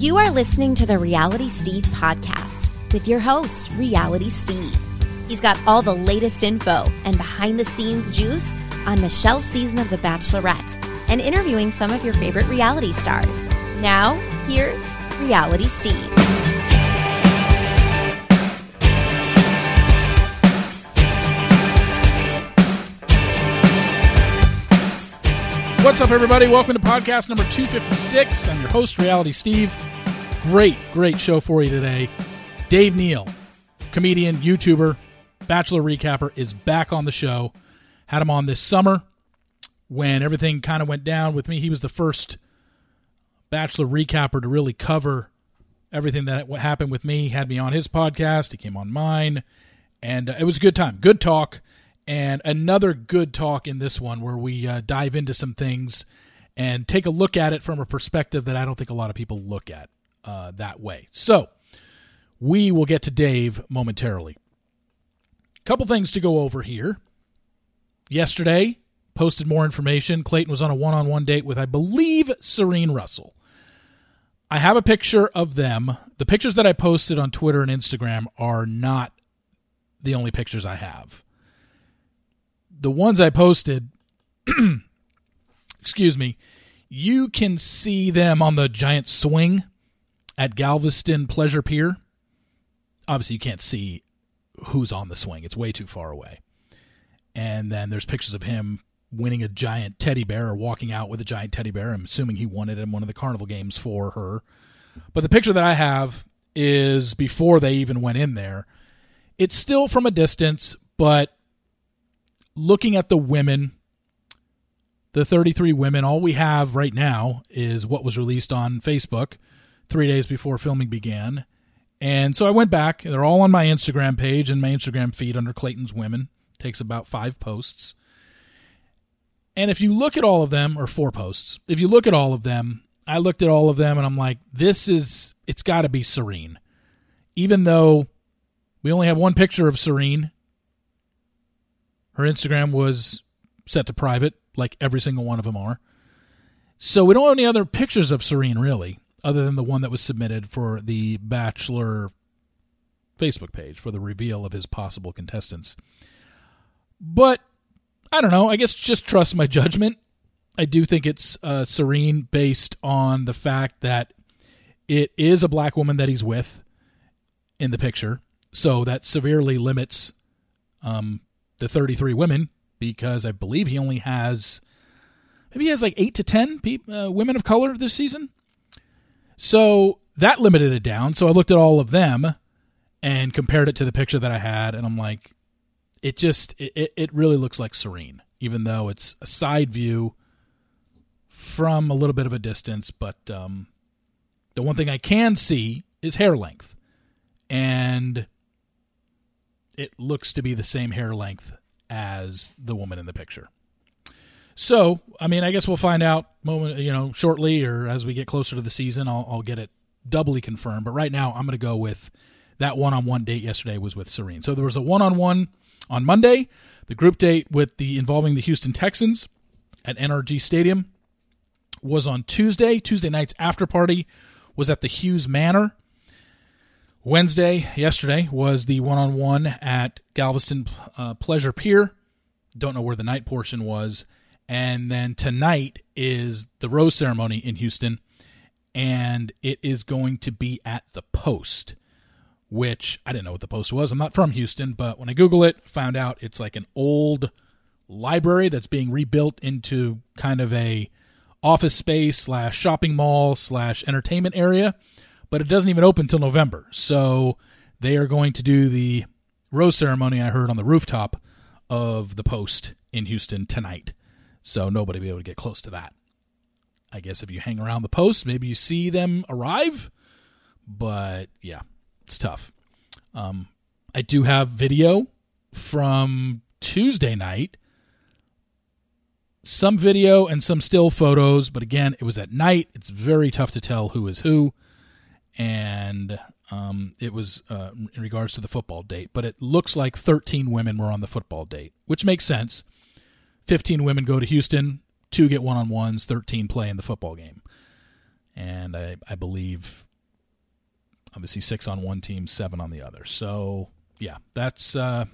You are listening to the Reality Steve podcast with your host, Reality Steve. He's got all the latest info and behind the scenes juice on Michelle's season of The Bachelorette and interviewing some of your favorite reality stars. Now, here's Reality Steve. What's up, everybody? Welcome to podcast number 256. I'm your host, Reality Steve. Great, great show for you today. Dave Neal, comedian, YouTuber, Bachelor recapper, is back on the show. Had him on this summer when everything kind of went down with me. He was the first Bachelor recapper to really cover everything that happened with me. He had me on his podcast. He came on mine, and uh, it was a good time. Good talk and another good talk in this one where we uh, dive into some things and take a look at it from a perspective that I don't think a lot of people look at uh, that way. So we will get to Dave momentarily. Couple things to go over here. Yesterday, posted more information. Clayton was on a one on one date with, I believe, Serene Russell. I have a picture of them. The pictures that I posted on Twitter and Instagram are not the only pictures I have the ones I posted, excuse me, you can see them on the giant swing at Galveston Pleasure Pier. Obviously, you can't see who's on the swing, it's way too far away. And then there's pictures of him winning a giant teddy bear or walking out with a giant teddy bear. I'm assuming he won it in one of the carnival games for her. But the picture that I have is before they even went in there. It's still from a distance, but looking at the women, the 33 women, all we have right now is what was released on Facebook three days before filming began. And so I went back. They're all on my Instagram page and my Instagram feed under Clayton's Women. It takes about five posts. And if you look at all of them, or four posts, if you look at all of them, I looked at all of them and I'm like, this is, it's got to be Serene. Even though we only have one picture of Serene her Instagram was set to private, like every single one of them are. So we don't have any other pictures of Serene, really, other than the one that was submitted for the Bachelor Facebook page for the reveal of his possible contestants. But I don't know. I guess just trust my judgment. I do think it's uh, Serene based on the fact that it is a black woman that he's with in the picture. So that severely limits um, the 33 women because I believe he only has maybe he has like 8 to 10 pe- uh, women of color this season. So that limited it down. So I looked at all of them and compared it to the picture that I had and I'm like it just it, it really looks like Serene even though it's a side view from a little bit of a distance but um, the one thing I can see is hair length and it looks to be the same hair length as the woman in the picture. So, I mean, I guess we'll find out moment, you know, shortly or as we get closer to the season. I'll, I'll get it doubly confirmed. But right now, I'm going to go with that one-on-one date yesterday was with Serene. So there was a one-on-one on Monday, the group date with the involving the Houston Texans at NRG Stadium was on Tuesday. Tuesday night's after party was at the Hughes Manor. Wednesday, yesterday, was the one on one at Galveston uh, Pleasure Pier. Don't know where the night portion was. And then tonight is the rose ceremony in Houston, and it is going to be at the Post, which I didn't know what the Post was. I'm not from Houston, but when I Google it, found out it's like an old library that's being rebuilt into kind of a office space slash shopping mall slash entertainment area but it doesn't even open until November. So they are going to do the rose ceremony I heard on the rooftop of the post in Houston tonight. So nobody will be able to get close to that. I guess if you hang around the post, maybe you see them arrive. But yeah, it's tough. Um, I do have video from Tuesday night. Some video and some still photos, but again, it was at night. It's very tough to tell who is who and um, it was uh, in regards to the football date. But it looks like 13 women were on the football date, which makes sense. 15 women go to Houston, two get one on ones, 13 play in the football game. And I, I believe Obviously, six on one team, seven on the other. So yeah, that's uh,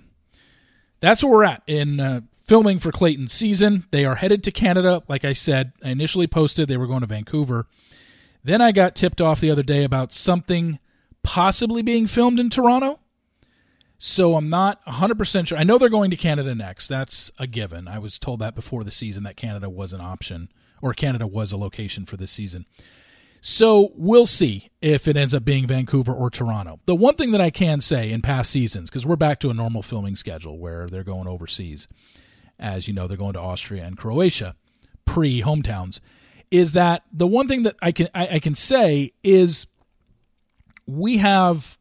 that's where we're at in uh, filming for Clayton's season. They are headed to Canada. Like I said, I initially posted they were going to Vancouver. Then I got tipped off the other day about something possibly being filmed in Toronto. So I'm not 100% sure. I know they're going to Canada next. That's a given. I was told that before the season that Canada was an option or Canada was a location for this season. So we'll see if it ends up being Vancouver or Toronto. The one thing that I can say in past seasons, because we're back to a normal filming schedule where they're going overseas, as you know, they're going to Austria and Croatia pre hometowns, is that the one thing that I can I, I can say is we have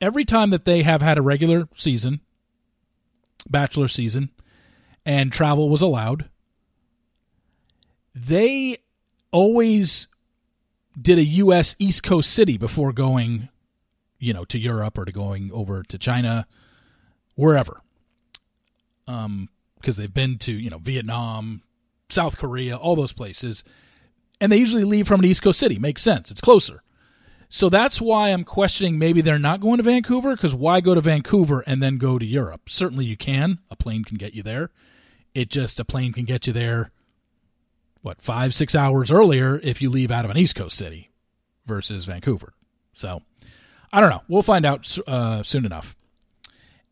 every time that they have had a regular season, bachelor season, and travel was allowed, they always did a U.S. East Coast city before going, you know, to Europe or to going over to China, wherever. Um, because they've been to you know Vietnam, South Korea, all those places, and they usually leave from an East Coast city. Makes sense. It's closer. So that's why I'm questioning maybe they're not going to Vancouver because why go to Vancouver and then go to Europe? Certainly you can. A plane can get you there. It just a plane can get you there what, 5 6 hours earlier if you leave out of an East Coast city versus Vancouver. So, I don't know. We'll find out uh, soon enough.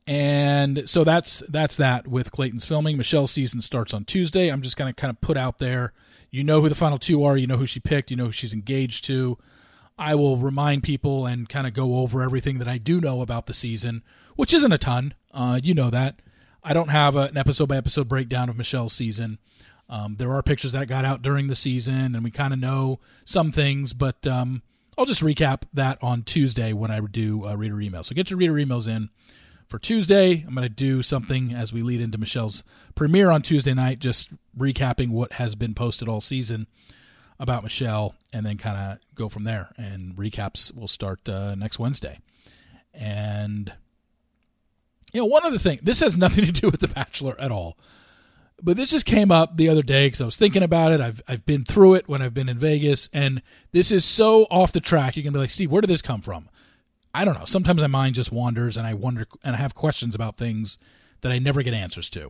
And so that's that's that with Clayton's filming. Michelle's season starts on Tuesday. I'm just going to kind of put out there, you know who the final two are, you know who she picked, you know who she's engaged to. I will remind people and kind of go over everything that I do know about the season, which isn't a ton. Uh, you know that. I don't have a, an episode by episode breakdown of Michelle's season. Um, there are pictures that got out during the season, and we kind of know some things, but um, I'll just recap that on Tuesday when I do uh, reader emails. So get your reader emails in for Tuesday. I'm going to do something as we lead into Michelle's premiere on Tuesday night, just recapping what has been posted all season about Michelle, and then kind of go from there. And recaps will start uh, next Wednesday. And you know, one other thing. This has nothing to do with The Bachelor at all, but this just came up the other day because I was thinking about it. I've I've been through it when I've been in Vegas, and this is so off the track. You're going to be like, Steve, where did this come from? I don't know. Sometimes my mind just wanders, and I wonder, and I have questions about things that I never get answers to.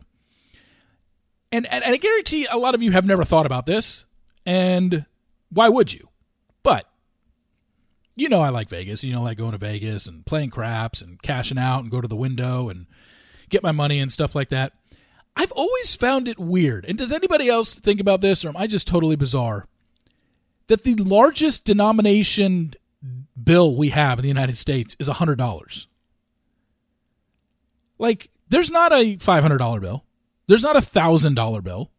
And, and, and I guarantee a lot of you have never thought about this, and why would you? But you know I like Vegas. You know I like going to Vegas and playing craps and cashing out and go to the window and get my money and stuff like that. I've always found it weird. And does anybody else think about this or am I just totally bizarre? That the largest denomination bill we have in the United States is $100. Like there's not a $500 bill. There's not a $1000 bill.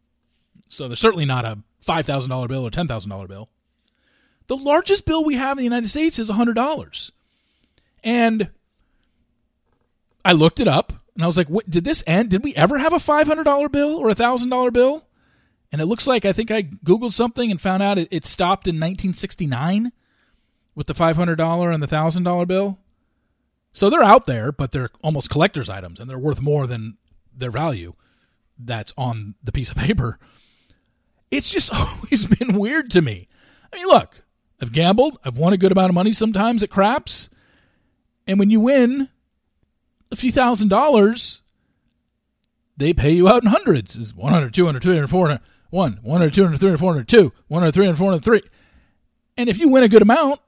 So there's certainly not a $5,000 bill or $10,000 bill. The largest bill we have in the United States is $100. And I looked it up and I was like, did this end? Did we ever have a $500 bill or a $1,000 bill? And it looks like I think I Googled something and found out it, it stopped in 1969 with the $500 and the $1,000 bill. So they're out there, but they're almost collector's items and they're worth more than their value that's on the piece of paper it's just always been weird to me. I mean, look, I've gambled, I've won a good amount of money sometimes at craps, and when you win a few thousand dollars, they pay you out in hundreds. It's 100, 200, 300, 400, 1, 100, 200, 300, 400, 2, 100, 300, 400, 3. And if you win a good amount,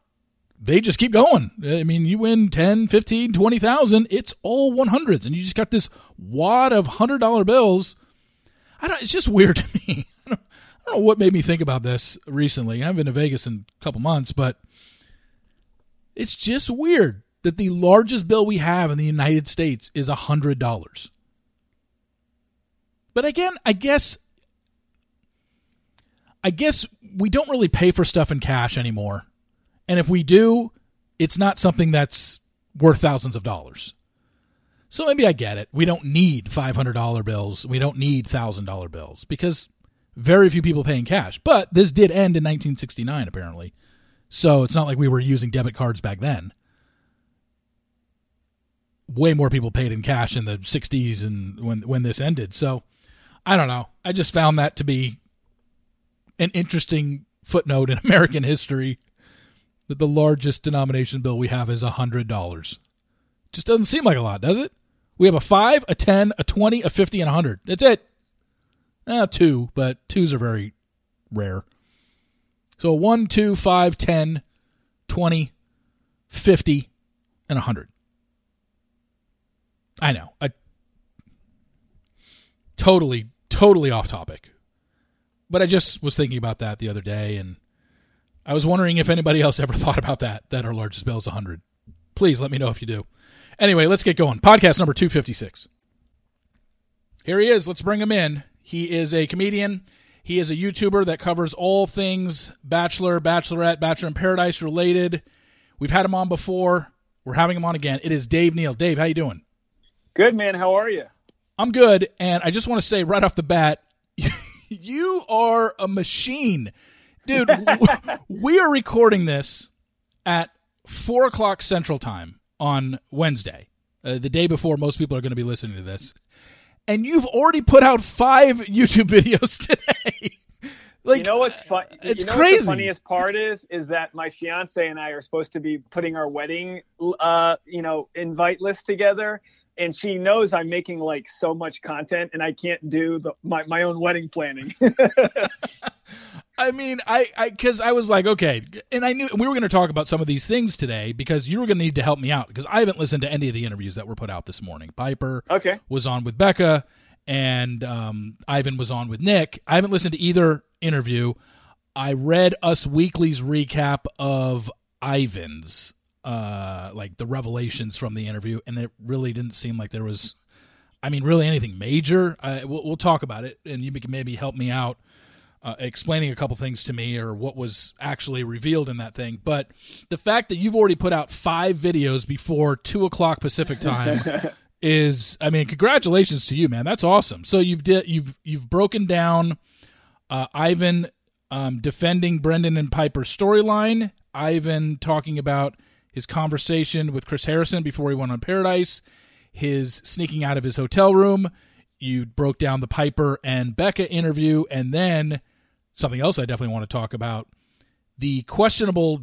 they just keep going. I mean, you win 10, 15, 20,000, it's all 100s. And you just got this wad of $100 bills. I don't, it's just weird to me. I don't know what made me think about this recently. I haven't been to Vegas in a couple months, but it's just weird that the largest bill we have in the United States is a hundred dollars. But again, I guess I guess we don't really pay for stuff in cash anymore. And if we do, it's not something that's worth thousands of dollars. So maybe I get it. We don't need $500 bills. We don't need $1,000 bills because very few people paying cash. But this did end in 1969, apparently. So it's not like we were using debit cards back then. Way more people paid in cash in the 60s and when when this ended. So I don't know. I just found that to be an interesting footnote in American history that the largest denomination bill we have is $100. Just doesn't seem like a lot, does it? We have a 5, a 10, a 20, a 50, and a 100. That's it. Eh, two, but twos are very rare. So 1, 2, 5, 10, 20, 50, and 100. I know. I totally, totally off topic. But I just was thinking about that the other day, and I was wondering if anybody else ever thought about that, that our largest bill is 100. Please let me know if you do. Anyway, let's get going. Podcast number 256. Here he is. Let's bring him in. He is a comedian. He is a YouTuber that covers all things Bachelor, Bachelorette, Bachelor in Paradise related. We've had him on before. We're having him on again. It is Dave Neal. Dave, how you doing? Good man. How are you? I'm good, and I just want to say right off the bat, you are a machine, dude. we are recording this at four o'clock Central Time on Wednesday, uh, the day before most people are going to be listening to this, and you've already put out five YouTube videos today. Like you know what's fun? It's you know crazy. The funniest part is is that my fiance and I are supposed to be putting our wedding, uh, you know, invite list together, and she knows I'm making like so much content and I can't do the, my, my own wedding planning. I mean, I, I, cause I was like, okay. And I knew we were going to talk about some of these things today because you were going to need to help me out because I haven't listened to any of the interviews that were put out this morning. Piper okay. was on with Becca and um, Ivan was on with Nick. I haven't listened to either interview. I read Us Weekly's recap of Ivan's uh like the revelations from the interview and it really didn't seem like there was i mean really anything major we'll, we'll talk about it and you can maybe help me out uh, explaining a couple things to me or what was actually revealed in that thing but the fact that you've already put out five videos before two o'clock pacific time is i mean congratulations to you man. That's awesome. So you've did you've you've broken down uh, ivan um, defending brendan and piper's storyline. Ivan talking about his conversation with Chris Harrison before he went on Paradise, his sneaking out of his hotel room. You broke down the Piper and Becca interview, and then something else I definitely want to talk about the questionable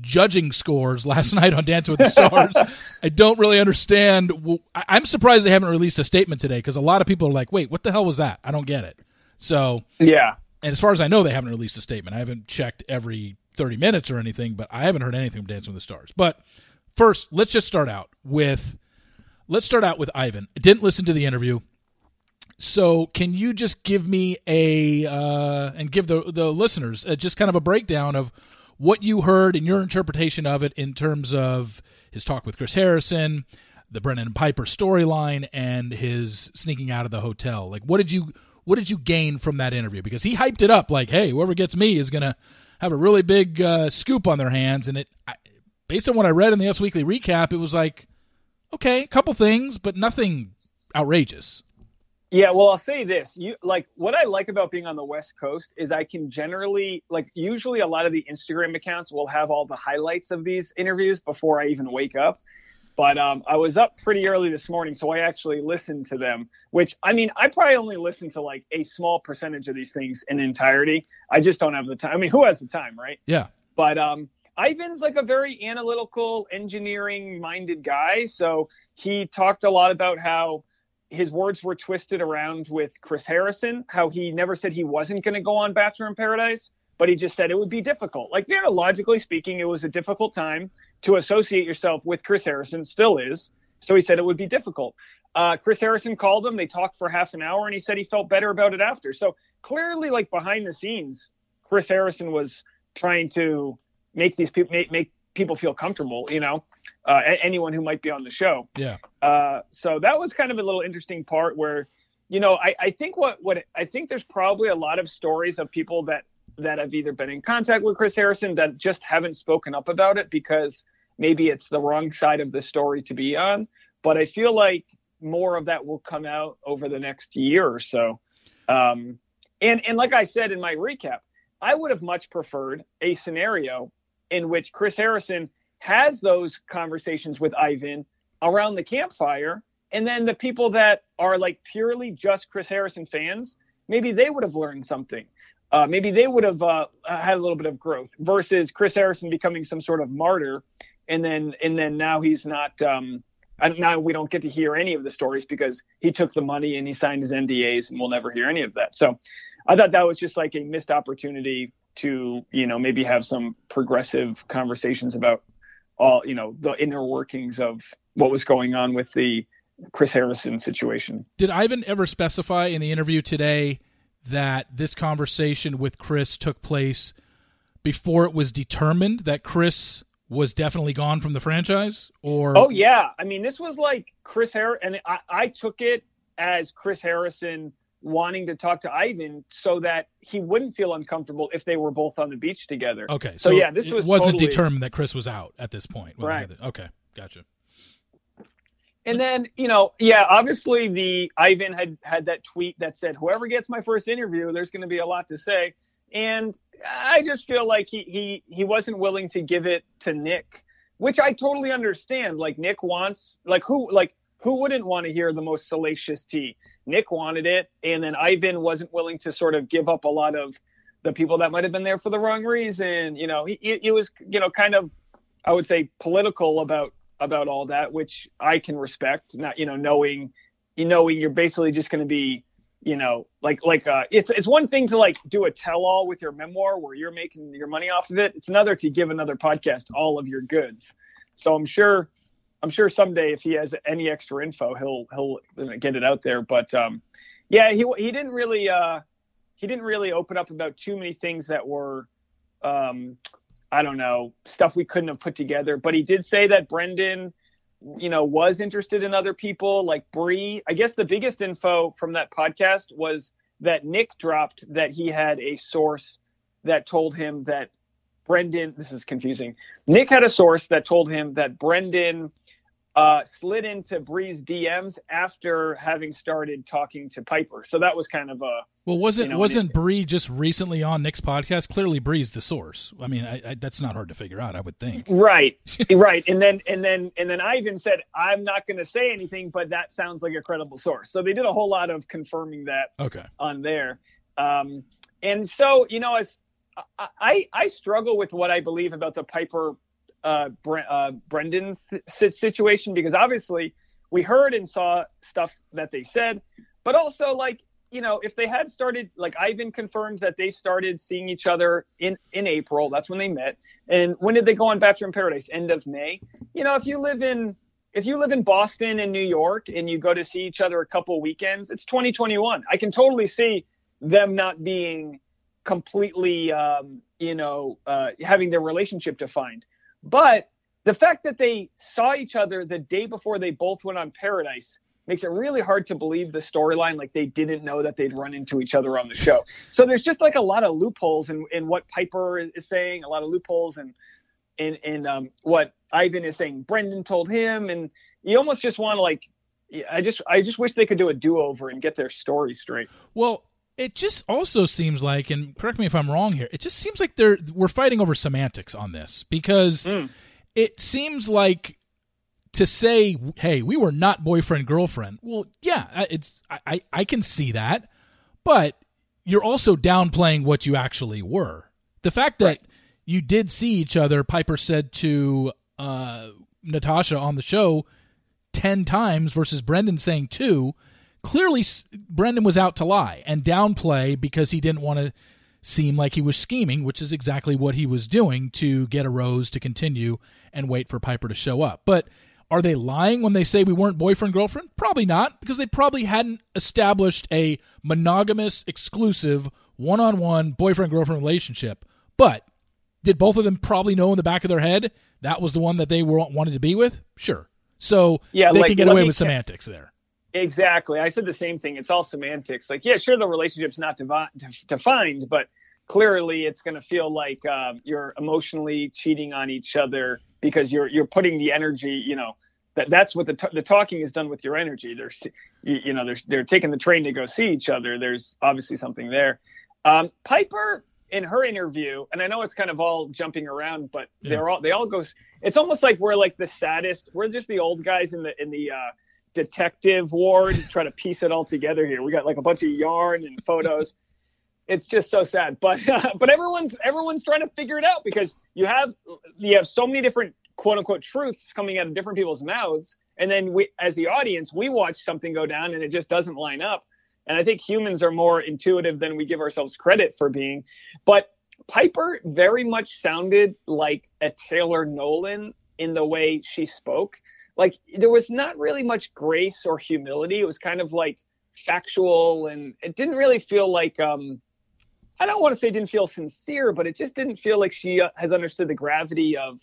judging scores last night on Dancing with the Stars. I don't really understand. I'm surprised they haven't released a statement today because a lot of people are like, wait, what the hell was that? I don't get it. So, yeah. And as far as I know, they haven't released a statement. I haven't checked every 30 minutes or anything, but I haven't heard anything from Dancing with the Stars. But first, let's just start out with let's start out with Ivan. I didn't listen to the interview. So, can you just give me a uh, and give the the listeners uh, just kind of a breakdown of what you heard and your interpretation of it in terms of his talk with Chris Harrison, the Brendan Piper storyline, and his sneaking out of the hotel? Like, what did you what did you gain from that interview? Because he hyped it up like, "Hey, whoever gets me is gonna have a really big uh, scoop on their hands." And it, I, based on what I read in the Us Weekly recap, it was like, okay, a couple things, but nothing outrageous. Yeah, well, I'll say this. You like what I like about being on the West Coast is I can generally like usually a lot of the Instagram accounts will have all the highlights of these interviews before I even wake up. But um, I was up pretty early this morning, so I actually listened to them. Which I mean, I probably only listen to like a small percentage of these things in entirety. I just don't have the time. I mean, who has the time, right? Yeah. But um, Ivan's like a very analytical, engineering-minded guy. So he talked a lot about how his words were twisted around with Chris Harrison, how he never said he wasn't going to go on Bachelor in Paradise, but he just said it would be difficult. Like, yeah, logically speaking, it was a difficult time to associate yourself with Chris Harrison, still is. So he said it would be difficult. Uh, Chris Harrison called him. They talked for half an hour, and he said he felt better about it after. So clearly, like behind the scenes, Chris Harrison was trying to make these people make, make people feel comfortable. You know, uh, anyone who might be on the show. Yeah. Uh, so that was kind of a little interesting part where, you know, I, I think what what I think there's probably a lot of stories of people that that have either been in contact with Chris Harrison that just haven't spoken up about it because maybe it's the wrong side of the story to be on. But I feel like more of that will come out over the next year or so. Um, and and like I said in my recap, I would have much preferred a scenario in which Chris Harrison has those conversations with Ivan around the campfire, and then the people that are like purely just Chris Harrison fans, maybe they would have learned something. uh, maybe they would have uh, had a little bit of growth versus Chris Harrison becoming some sort of martyr, and then and then now he's not. Um, now we don't get to hear any of the stories because he took the money and he signed his NDAs, and we'll never hear any of that. So, I thought that was just like a missed opportunity to you know maybe have some progressive conversations about all you know the inner workings of what was going on with the Chris Harrison situation. Did Ivan ever specify in the interview today that this conversation with Chris took place before it was determined that Chris was definitely gone from the franchise or Oh yeah. I mean this was like Chris Harrison and I, I took it as Chris Harrison wanting to talk to Ivan so that he wouldn't feel uncomfortable if they were both on the beach together. Okay. So, so yeah, this was wasn't totally, determined that Chris was out at this point. Right. Okay. Gotcha. And then, you know, yeah, obviously the Ivan had had that tweet that said, "Whoever gets my first interview, there's going to be a lot to say." And I just feel like he he he wasn't willing to give it to Nick, which I totally understand. Like Nick wants, like who like who wouldn't want to hear the most salacious tea? Nick wanted it, and then Ivan wasn't willing to sort of give up a lot of the people that might have been there for the wrong reason. You know, he, was, you know, kind of, I would say, political about about all that, which I can respect. Not, you know, knowing, you knowing you're basically just going to be, you know, like like uh, it's it's one thing to like do a tell all with your memoir where you're making your money off of it. It's another to give another podcast all of your goods. So I'm sure I'm sure someday if he has any extra info, he'll he'll get it out there. But um, yeah, he he didn't really uh, he didn't really open up about too many things that were um, I don't know stuff we couldn't have put together. But he did say that Brendan, you know, was interested in other people like Bri. I guess the biggest info from that podcast was that Nick dropped that he had a source that told him that Brendan. This is confusing. Nick had a source that told him that Brendan uh, slid into Bri's DMs after having started talking to Piper. So that was kind of a well, wasn't you know, wasn't Bri just recently on Nick's podcast? Clearly, Bri's the source. I mean, I, I, that's not hard to figure out. I would think. Right, right, and then and then and then Ivan said, "I'm not going to say anything, but that sounds like a credible source." So they did a whole lot of confirming that. Okay. On there, um, and so you know, as I I struggle with what I believe about the Piper uh, Bre- uh, Brendan th- situation because obviously we heard and saw stuff that they said, but also like you know if they had started like Ivan confirmed that they started seeing each other in in April, that's when they met, and when did they go on Bachelor in Paradise? End of May. You know if you live in if you live in Boston and New York and you go to see each other a couple weekends, it's 2021. I can totally see them not being completely, um, you know, uh, having their relationship defined. But the fact that they saw each other the day before they both went on Paradise makes it really hard to believe the storyline like they didn't know that they'd run into each other on the show. So there's just like a lot of loopholes in, in what Piper is saying, a lot of loopholes and in, in um, what Ivan is saying. Brendan told him, and you almost just want to like, I just I just wish they could do a do over and get their story straight. Well, it just also seems like, and correct me if I'm wrong here, it just seems like they're we're fighting over semantics on this because Mm. it seems like to say, "Hey, we were not boyfriend girlfriend." Well, yeah, it's I, I I can see that, but you're also downplaying what you actually were. The fact that Right. you did see each other, Piper said to uh, Natasha on the show ten times versus Brendan saying two. Clearly, Brendan was out to lie and downplay because he didn't want to seem like he was scheming, which is exactly what he was doing to get a rose to continue and wait for Piper to show up. But are they lying when they say we weren't boyfriend girlfriend? Probably not, because they probably hadn't established a monogamous, exclusive, one on one boyfriend girlfriend relationship. But did both of them probably know in the back of their head that was the one that they were, wanted to be with? Sure. So Yeah, they like, can get away with semantics there. Exactly. I said the same thing. It's all semantics. Like, yeah, sure, the relationship's not devi- defined, but clearly it's going to feel like um, you're emotionally cheating on each other because you're you're putting the energy. You know, that that's what the t- the talking is done with your energy. They're you, you know they're they're taking the train to go see each other. There's obviously something there. Um, Piper in her interview, and I know it's kind of all jumping around, but Yeah. they're all they all go. It's almost like we're like the saddest. We're just the old guys in the in the uh, detective ward try to piece it all together here. We got like a bunch of yarn and photos. it's just so sad. But uh, but everyone's everyone's trying to figure it out because you have you have so many different quote unquote truths coming out of different people's mouths, and then we as the audience we watch something go down and it just doesn't line up. And I think humans are more intuitive than we give ourselves credit for being. But Piper very much sounded like a Taylor Nolan in the way she spoke. Like there was not really much grace or humility. It was kind of like factual and it didn't really feel like um I don't want to say didn't feel sincere, but it just didn't feel like she uh, has understood the gravity of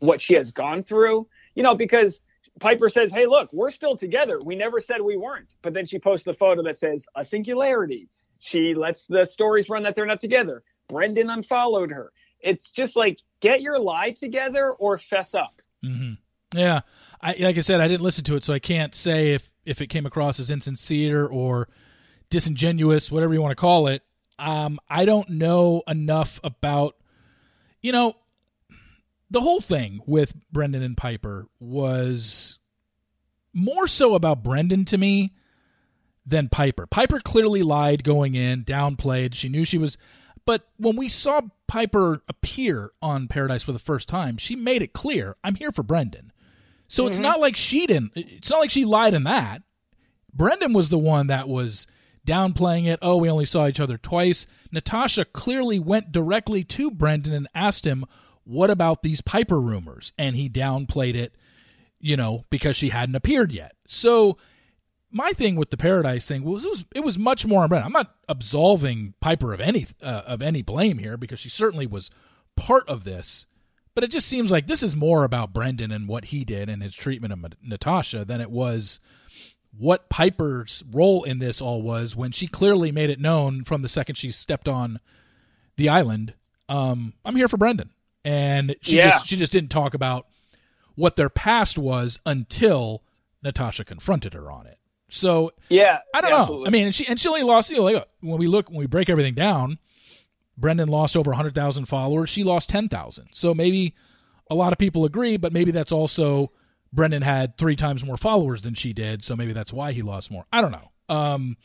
what she has gone through. You know, because Piper says, "Hey, look, we're still together. We never said we weren't." But then she posts a photo that says a singularity. She lets the stories run that they're not together. Brendan unfollowed her. It's just like get your lie together or fess up. Mm-hmm. Yeah, I, like I said, I didn't listen to it, so I can't say if if it came across as insincere or disingenuous, whatever you want to call it. Um, I don't know enough about, you know, the whole thing with Brendan and Piper was more so about Brendan to me than Piper. Piper clearly lied going in, downplayed. She knew she was but when we saw Piper appear on Paradise for the first time, she made it clear, I'm here for Brendan. So mm-hmm. it's not like she didn't it's not like she lied in that. Brendan was the one that was downplaying it. Oh, we only saw each other twice. Natasha clearly went directly to Brendan and asked him, "What about these Piper rumors?" And he downplayed it, you know, because she hadn't appeared yet. So my thing with the Paradise thing was it was it was much more on Brendan. I'm not absolving Piper of any uh, of any blame here because she certainly was part of this, but it just seems like this is more about Brendan and what he did and his treatment of Natasha than it was what Piper's role in this all was when she clearly made it known from the second she stepped on the island. Um, I'm here for Brendan, and she yeah. just she just didn't talk about what their past was until Natasha confronted her on it. So yeah, I don't know. I mean, and she and she only lost. You know, like when we look when we break everything down, Brendan lost over hundred thousand followers. She lost ten thousand. So maybe a lot of people agree, but maybe that's also Brendan had three times more followers than she did. So maybe that's why he lost more. I don't know. Um,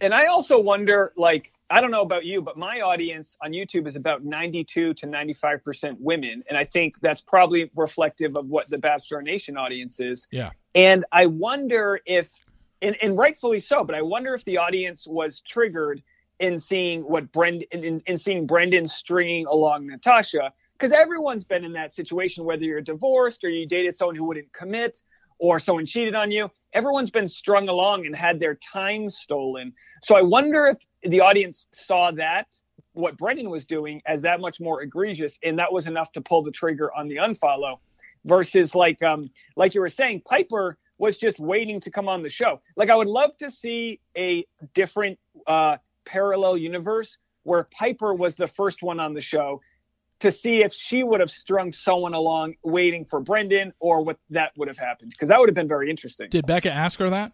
and I also wonder, like, I don't know about you, but my audience on YouTube is about 92 to 95% women. And I think that's probably reflective of what the Bachelor Nation audience is. Yeah. And I wonder if and, and rightfully so. But I wonder if the audience was triggered in seeing what Brendan in, in seeing Brendan stringing along Natasha because everyone's been in that situation whether you're divorced or you dated someone who wouldn't commit or someone cheated on you everyone's been strung along and had their time stolen so i wonder if the audience saw that what brendan was doing as that much more egregious and that was enough to pull the trigger on the unfollow versus like um like you were saying piper was just waiting to come on the show. Like I would love to see a different uh, parallel universe where Piper was the first one on the show to see if she would have strung someone along waiting for Brendan or what that would have happened because that would have been very interesting. Did Becca ask her that?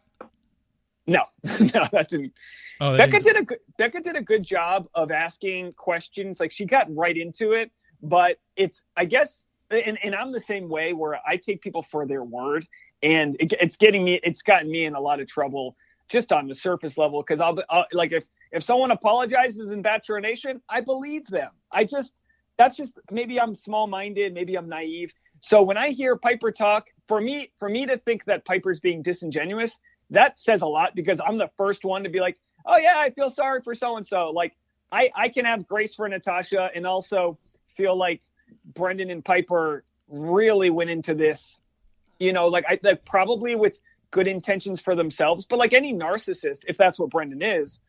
No, no, that didn't. Oh, Becca didn't. did a Becca did a good job of asking questions. Like she got right into it, but it's I guess and, and I'm the same way where I take people for their word, and it, it's getting me, it's gotten me in a lot of trouble just on the surface level because I'll, I'll, like if if someone apologizes in Bachelor Nation, I believe them. I just that's just maybe I'm small minded, maybe I'm naive. So when I hear Piper talk, for me for me to think that Piper's being disingenuous, that says a lot because I'm the first one to be like, oh yeah, I feel sorry for so and so. Like I I can have grace for Natasha and also feel like Brendan and Piper really went into this, you know, like I like probably with good intentions for themselves, but like any narcissist, if that's what Brendan is,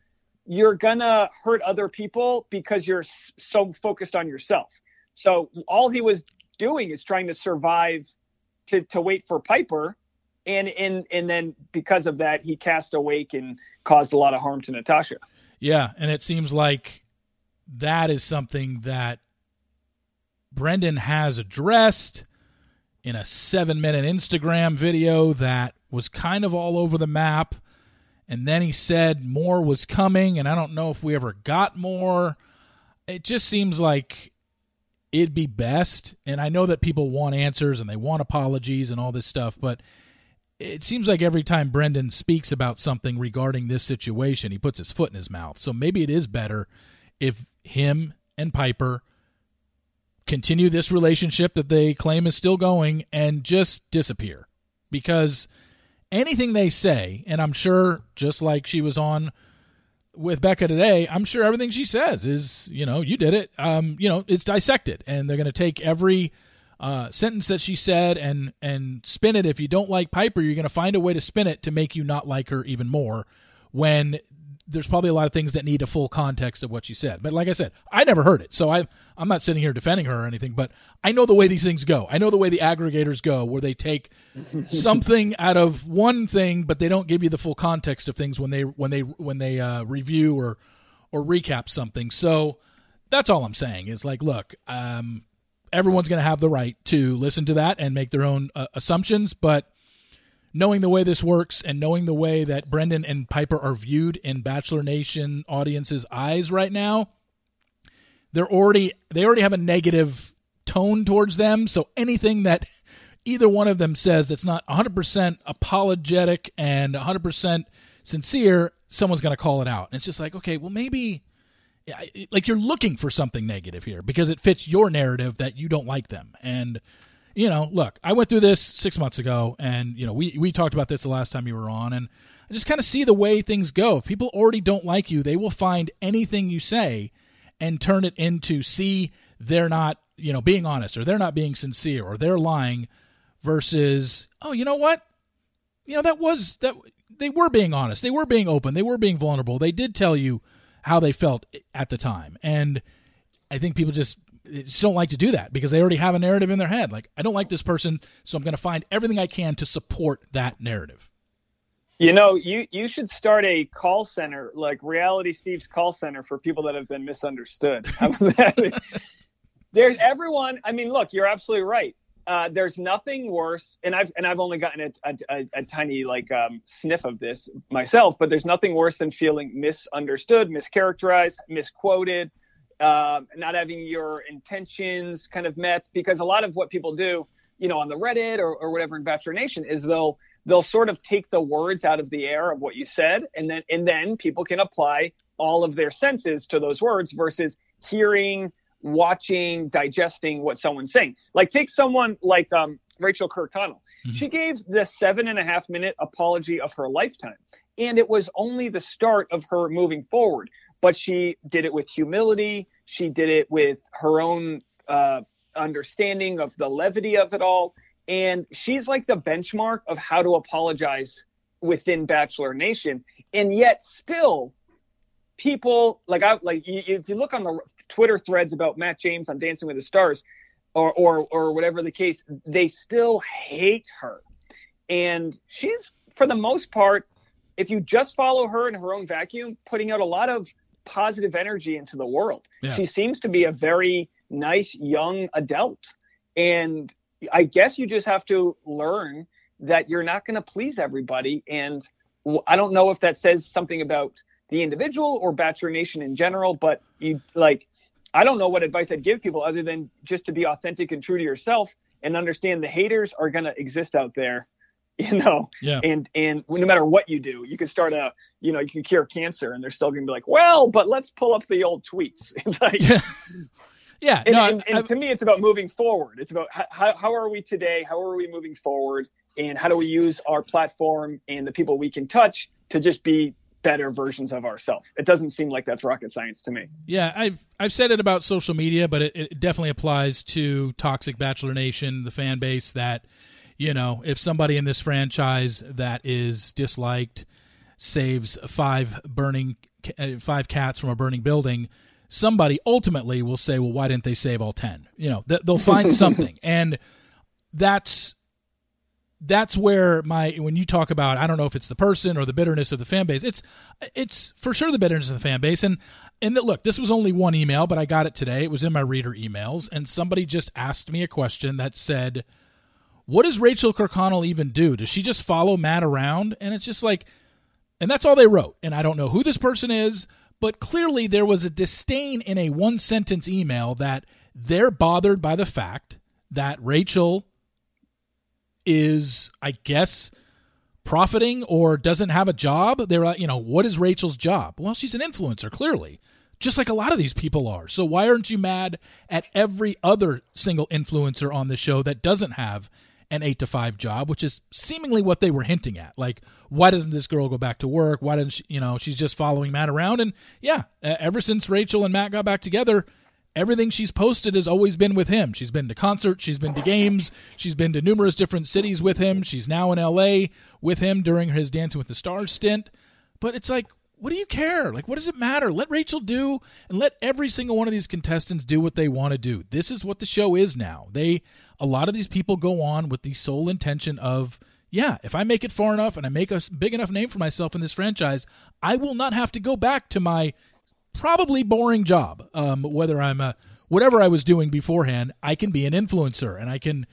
you're gonna hurt other people because you're so focused on yourself. So all he was doing is trying to survive to to wait for Piper and and and then because of that he cast awake and caused a lot of harm to Natasha. Yeah, and it seems like that is something that Brendan has addressed in a seven minute Instagram video that was kind of all over the map. And then he said more was coming, and I don't know if we ever got more. It just seems like it'd be best. And I know that people want answers and they want apologies and all this stuff, but it seems like every time Brendan speaks about something regarding this situation, he puts his foot in his mouth. So maybe it is better if him and Piper continue this relationship that they claim is still going and just disappear. Because anything they say, and I'm sure just like she was on with Becca today, I'm sure everything she says is, you know, you did it. Um, you know, it's dissected, and they're going to take every uh, sentence that she said and and spin it. If you don't like Piper, you're going to find a way to spin it to make you not like her even more. When there's probably a lot of things that need a full context of what she said. But like I said, I never heard it, so I I'm not sitting here defending her or anything. But I know the way these things go. I know the way the aggregators go, where they take something out of one thing, but they don't give you the full context of things when they when they when they uh, review or or recap something. So that's all I'm saying is like, look, um, everyone's going to have the right to listen to that and make their own uh, assumptions, but knowing the way this works and knowing the way that Brendan and Piper are viewed in Bachelor Nation audiences' eyes right now, they're already they already have a negative tone towards them. So anything that either one of them says that's not 100% apologetic and 100% sincere, someone's going to call it out. And it's just like, okay, well maybe like you're looking for something negative here because it fits your narrative that you don't like them. And you know, look, I went through this six months ago, and you know, we we talked about this the last time you were on, and I just kind of see the way things go. If people already don't like you, they will find anything you say and turn it into see they're not you know being honest or they're not being sincere or they're lying versus oh you know what? You know that was that they were being honest. They were being open. They were being vulnerable. They did tell you how they felt at the time. And i think people just just don't like to do that because they already have a narrative in their head. Like, I don't like this person, so I'm going to find everything I can to support that narrative. You know, you you should start a call center like Reality Steve's call center for people that have been misunderstood. There's everyone. I mean, look, you're absolutely right. Uh, there's nothing worse, and I've and I've only gotten a, a, a tiny like um, sniff of this myself, but there's nothing worse than feeling misunderstood, mischaracterized, misquoted, um, not having your intentions kind of met because a lot of what people do you know on the reddit or, or whatever in bachelor nation is they'll they'll sort of take the words out of the air of what you said and then and then people can apply all of their senses to those words versus hearing watching digesting what someone's saying. Like take someone like um, rachel kirkconnell. Mm-hmm. she gave the seven and a half minute apology of her lifetime and it was only the start of her moving forward but she did it with humility. She did it with her own uh, understanding of the levity of it all. And she's like the benchmark of how to apologize within Bachelor Nation. And yet, still, people like I like if you look on the Twitter threads about Matt James on Dancing with the Stars, or or or whatever the case, they still hate her. And she's for the most part, if you just follow her in her own vacuum, putting out a lot of positive energy into the world. Yeah. She seems to be a very nice young adult. And I guess you just have to learn that you're not going to please everybody. And I don't know if that says something about the individual or Bachelor Nation in general, but you like, I don't know what advice I'd give people other than just to be authentic and true to yourself and understand the haters are going to exist out there you know yeah. and and no matter what you do you can start a you know you can cure cancer and they're still gonna be like well but let's pull up the old tweets it's like yeah, yeah and, no, and, and to me it's about moving forward it's about how, how are we today how are we moving forward and how do we use our platform and the people we can touch to just be better versions of ourselves. It doesn't seem like that's rocket science to me. Yeah, I've I've said it about social media, but it, it definitely applies to Toxic Bachelor Nation, the fan base that you know, if somebody in this franchise that is disliked saves five burning uh, five cats from a burning building, somebody ultimately will say, "Well, why didn't they save all 10?" You know, they'll find something. And that's that's where my when you talk about I don't know if it's the person or the bitterness of the fan base. It's it's for sure the bitterness of the fan base and and that look, this was only one email, but I got it today. It was in my reader emails and somebody just asked me a question that said what does Rachel Kirkconnell even do? Does she just follow Matt around? And it's just like, and that's all they wrote. And I don't know who this person is, but clearly there was a disdain in a one sentence email that they're bothered by the fact that Rachel is, I guess, profiting or doesn't have a job. They're like, you know, what is Rachel's job? Well, she's an influencer, clearly. just like a lot of these people are. So why aren't you mad at every other single influencer on the show that doesn't have an 8 to 5 job, which is seemingly what they were hinting at. Like why doesn't this girl go back to work? Why doesn't she, you know, she's just following Matt around and yeah, ever since Rachel and Matt got back together, everything she's posted has always been with him. She's been to concerts, she's been to games, she's been to numerous different cities with him. She's now in LA with him during his Dancing with the Stars stint. But it's like, what do you care? Like, what does it matter? Let Rachel do and let every single one of these contestants do what they want to do. This is what the show is now. They, a lot of these people go on with the sole intention of, yeah, if I make it far enough and I make a big enough name for myself in this franchise, I will not have to go back to my probably boring job. Um, whether I'm a whatever I was doing beforehand, I can be an influencer and I can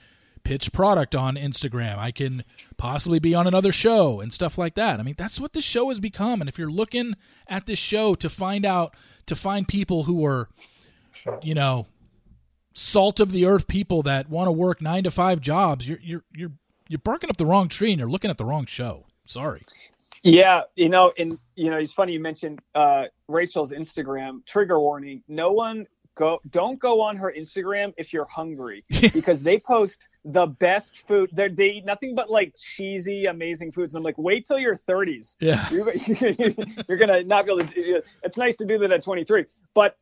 pitch product on Instagram. I can possibly be on another show and stuff like that. I mean, that's what this show has become. And if you're looking at this show to find out to find people who are, you know, salt of the earth people that want to work nine to five jobs, you're you're you're you're barking up the wrong tree and you're looking at the wrong show. Sorry. Yeah, you know, and you know, it's funny you mentioned uh, Rachel's Instagram. Trigger warning: no one go, don't go on her Instagram if you're hungry because they post the best food. They're, they eat nothing but like cheesy, amazing foods. And I'm like, wait till your 30s. Yeah, you're, you're gonna not be able to. It's nice to do that at 23, but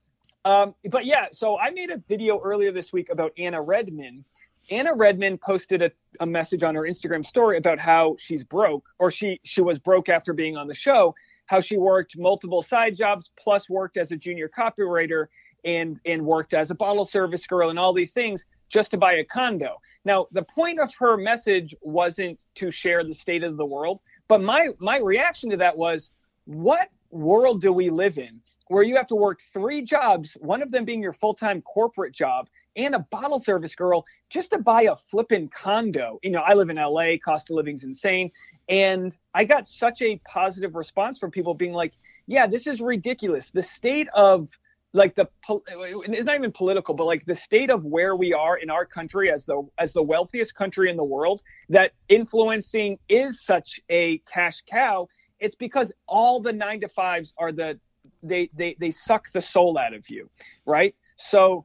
um, but yeah. So I made a video earlier this week about Anna Redman Anna Redman posted a, a message on her Instagram story about how she's broke, or she she was broke after being on the show. How she worked multiple side jobs, plus worked as a junior copywriter and and worked as a bottle service girl and all these things just to buy a condo. Now, the point of her message wasn't to share the state of the world, but my my reaction to that was, what world do we live in where you have to work three jobs, one of them being your full-time corporate job, and a bottle service girl just to buy a flippin' condo. You know, I live in LA, cost of living's insane. And I got such a positive response from people being like, yeah, this is ridiculous. The state of like the it's not even political but like the state of where we are in our country as the as the wealthiest country in the world that influencing is such a cash cow it's because all the 9 to 5s are the they they they suck the soul out of you right so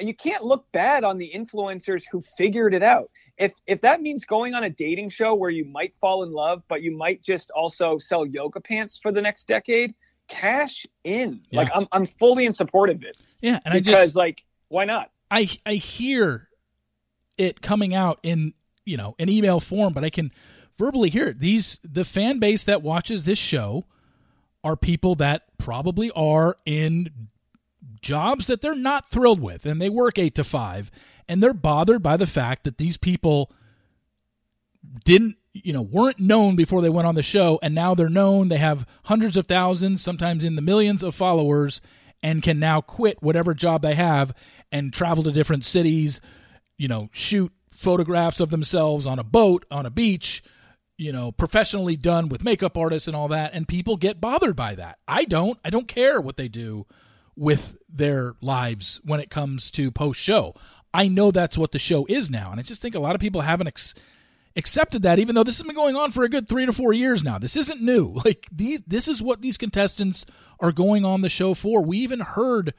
you can't look bad on the influencers who figured it out. If if that means going on a dating show where you might fall in love, but you might just also sell yoga pants for the next decade, cash in. Yeah. Like I'm I'm fully in support of it. Yeah, and because I just like why not? I I hear it coming out in you know an email form, but I can verbally hear it. These the fan base that watches this show are people that probably are in jobs that they're not thrilled with and they work 8 to 5 and they're bothered by the fact that these people didn't you know weren't known before they went on the show and now they're known. They have hundreds of thousands sometimes in the millions of followers and can now quit whatever job they have and travel to different cities you know shoot photographs of themselves on a boat on a beach you know professionally done with makeup artists and all that and people get bothered by that i don't i don't care what they do with their lives when it comes to post show. I know that's what the show is now, and I just think a lot of people haven't ex- accepted that, even though this has been going on for a good three to four years now. This isn't new. Like these, this is what these contestants are going on the show for. We even heard,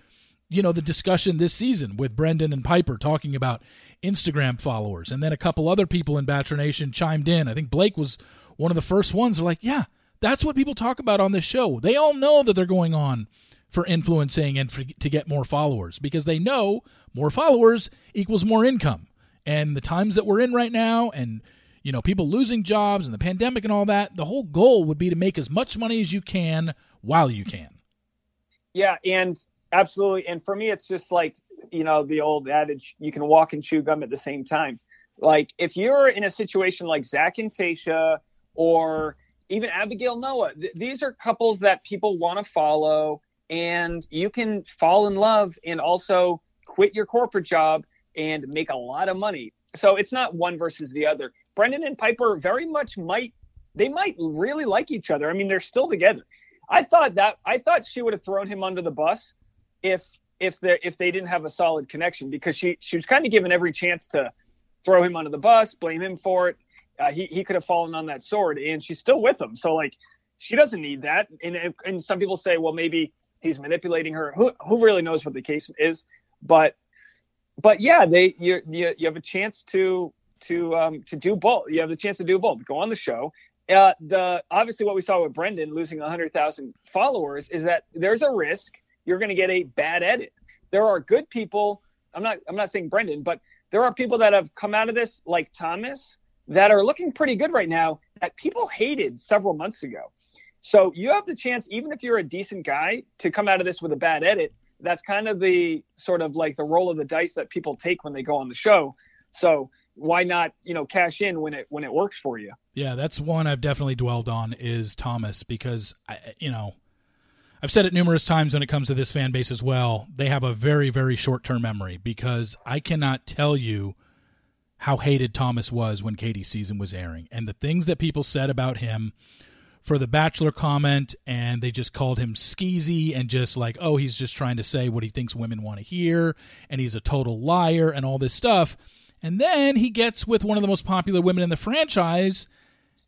you know, the discussion this season with Brendan and Piper talking about Instagram followers, and then a couple other people in Bachelor Nation chimed in. I think Blake was one of the first ones. They're like, yeah, that's what people talk about on this show. They all know that they're going on for influencing and for, to get more followers because they know more followers equals more income. And the times that we're in right now and you know people losing jobs and the pandemic and all that, the whole goal would be to make as much money as you can while you can. Yeah, and absolutely. And for me it's just like, you know, the old adage you can walk and chew gum at the same time. Like if you're in a situation like Zac and Tayshia or even Abigail Noah, th- these are couples that people want to follow and you can fall in love and also quit your corporate job and make a lot of money. So it's not one versus the other. Brendan and Piper very much might they might really like each other. I mean, they're still together. I thought that I thought she would have thrown him under the bus if if they if they didn't have a solid connection because she she was kind of given every chance to throw him under the bus, blame him for it. Uh, he he could have fallen on that sword, and she's still with him. So like she doesn't need that. And and some people say, well, maybe he's manipulating her. Who who really knows what the case is? But but yeah, they you you, you have a chance to to um, to do both. You have the chance to do both. Go on the show. Uh, the obviously what we saw with Brendan losing 100,000 followers is that there's a risk you're going to get a bad edit. There are good people. I'm not I'm not saying Brendan, but there are people that have come out of this like Thomas that are looking pretty good right now that people hated several months ago. So you have the chance, even if you're a decent guy, to come out of this with a bad edit. That's kind of the sort of like the roll of the dice that people take when they go on the show. So why not, you know, cash in when it when it works for you? Yeah, that's one I've definitely dwelled on is Thomas because I, you know, I've said it numerous times when it comes to this fan base as well. They have a very very short term memory because I cannot tell you how hated Thomas was when Katie season was airing and the things that people said about him for the Bachelor comment, and they just called him skeezy and just like, oh, he's just trying to say what he thinks women want to hear, and he's a total liar and all this stuff. And then he gets with one of the most popular women in the franchise,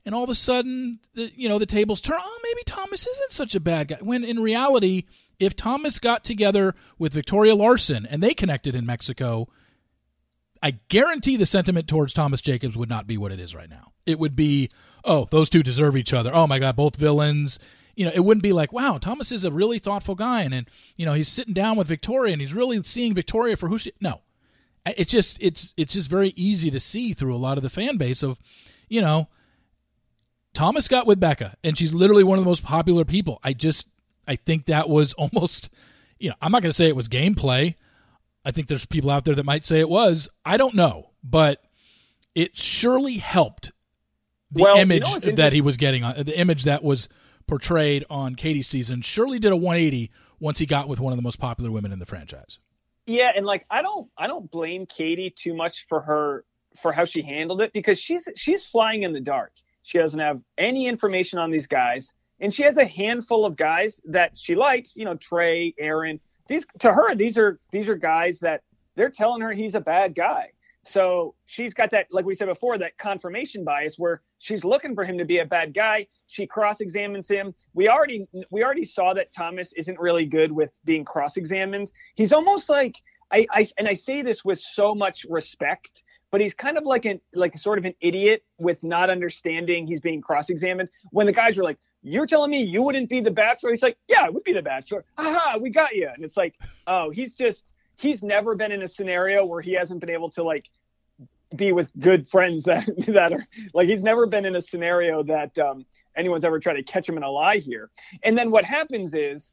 and all of a sudden, the, you know, the tables turn. Oh, maybe Thomas isn't such a bad guy. When in reality, if Thomas got together with Victoria Larson and they connected in Mexico, I guarantee the sentiment towards Thomas Jacobs would not be what it is right now. It would be, oh, those two deserve each other. Oh my God, both villains. You know, it wouldn't be like, wow, Thomas is a really thoughtful guy, and, and you know he's sitting down with Victoria and he's really seeing Victoria for who she. No, it's just it's it's just very easy to see through a lot of the fan base of, you know, Thomas got with Becca, and she's literally one of the most popular people. I just I think that was almost, you know, I'm not going to say it was gameplay. I think there's people out there that might say it was. I don't know, but it surely helped the Well, you image know that he was getting on the image that was portrayed on Katie's season. Surely did a 180 once he got with one of the most popular women in the franchise. Yeah, and like I don't I don't blame Katie too much for her for how she handled it because she's she's flying in the dark. She doesn't have any information on these guys, and she has a handful of guys that she likes. You know, Tre, Aaron. These to her, these are these are guys that they're telling her he's a bad guy. So she's got that, like we said before, that confirmation bias where she's looking for him to be a bad guy. She cross-examines him. We already we already saw that Thomas isn't really good with being cross-examined. He's almost like I, I and I say this with so much respect, but he's kind of like an like sort of an idiot with not understanding he's being cross-examined. When the guys are like, "You're telling me you wouldn't be the bachelor?" He's like, "Yeah, I would be the bachelor." Aha, we got you. And it's like, oh, he's just he's never been in a scenario where he hasn't been able to like be with good friends that that are like he's never been in a scenario that um, anyone's ever tried to catch him in a lie here. And then what happens is,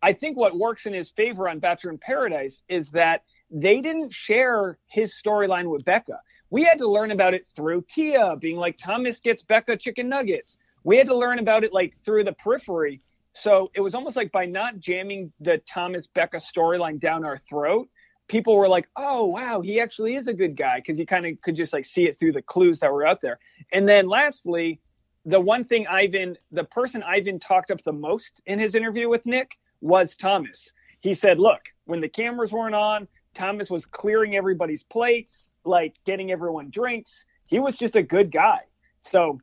I think what works in his favor on Bachelor in Paradise is that they didn't share his storyline with Becca. We had to learn about it through Tia being like Thomas gets Becca chicken nuggets. We had to learn about it like through the periphery. So it was almost like by not jamming the Thomas Becca storyline down our throat, people were like, "Oh wow, he actually is a good guy," because you kind of could just like see it through the clues that were out there. And then lastly, the one thing Ivan, the person Ivan talked up the most in his interview with Nick was Thomas. He said, "Look, when the cameras weren't on, Thomas was clearing everybody's plates, like getting everyone drinks. He was just a good guy." So,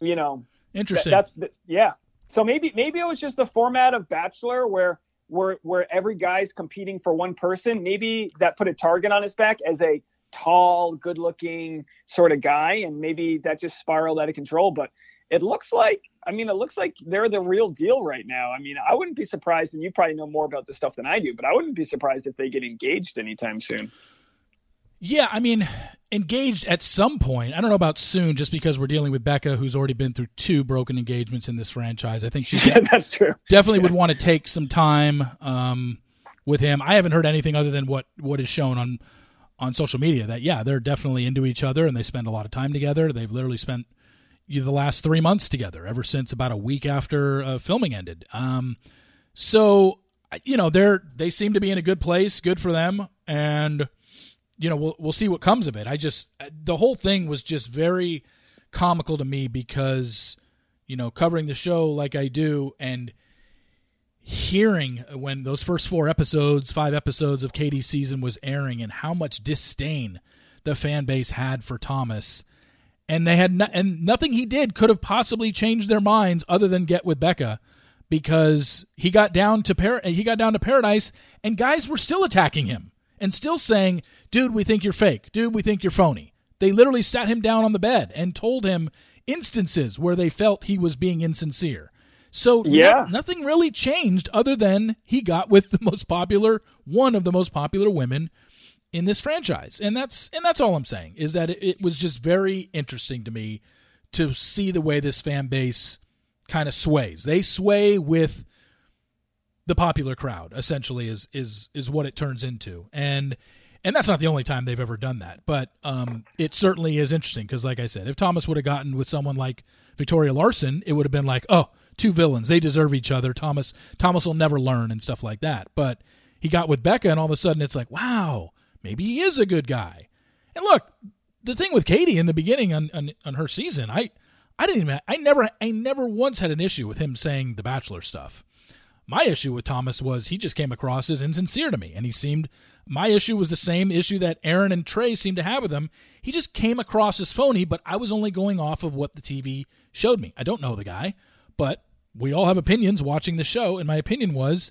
you know, Interesting. that's the, yeah. So maybe maybe it was just the format of Bachelor where where where every guy's competing for one person. Maybe that put a target on his back as a tall, good-looking sort of guy, and maybe that just spiraled out of control. But it looks like I mean, it looks like they're the real deal right now. I mean, I wouldn't be surprised, and you probably know more about this stuff than I do, but I wouldn't be surprised if they get engaged anytime soon. Yeah, I mean, engaged at some point. I don't know about soon, just because we're dealing with Becca, who's already been through two broken engagements in this franchise. I think she Yeah, that's true. definitely would want to take some time um, with him. I haven't heard anything other than what what is shown on on social media. That yeah, they're definitely into each other and they spend a lot of time together. They've literally spent the last three months together, ever since about a week after uh, filming ended. Um, so you know they're they seem to be in a good place. Good for them, and you know we'll we'll see what comes of it. I just the whole thing was just very comical to me because you know covering the show like I do and hearing when those first four episodes, five episodes of Katie's season was airing and how much disdain the fan base had for Thomas and they had no, and nothing he did could have possibly changed their minds other than get with Becca because he got down to par- he got down to paradise and guys were still attacking him and still saying, "Dude, we think you're fake. Dude, we think you're phony." They literally sat him down on the bed and told him instances where they felt he was being insincere. So yeah. no, nothing really changed other than he got with the most popular one of the most popular women in this franchise. And that's and that's all I'm saying is that it, it was just very interesting to me to see the way this fan base kind of sways. They sway with the popular crowd essentially is is is what it turns into. And and that's not the only time they've ever done that, but um, it certainly is interesting because, like I said, if Thomas would have gotten with someone like Victoria Larson, it would have been like, oh, two villains, they deserve each other. Thomas Thomas will never learn and stuff like that. But he got with Becca, and all of a sudden, it's like, wow, maybe he is a good guy. And look, the thing with Katie in the beginning on, on, on her season, I I didn't even I never I never once had an issue with him saying the Bachelor stuff. My issue with Thomas was he just came across as insincere to me, and he seemed. My issue was the same issue that Aaron and Tre seemed to have with him. He just came across as phony, but I was only going off of what the TV showed me. I don't know the guy, but we all have opinions watching the show, and my opinion was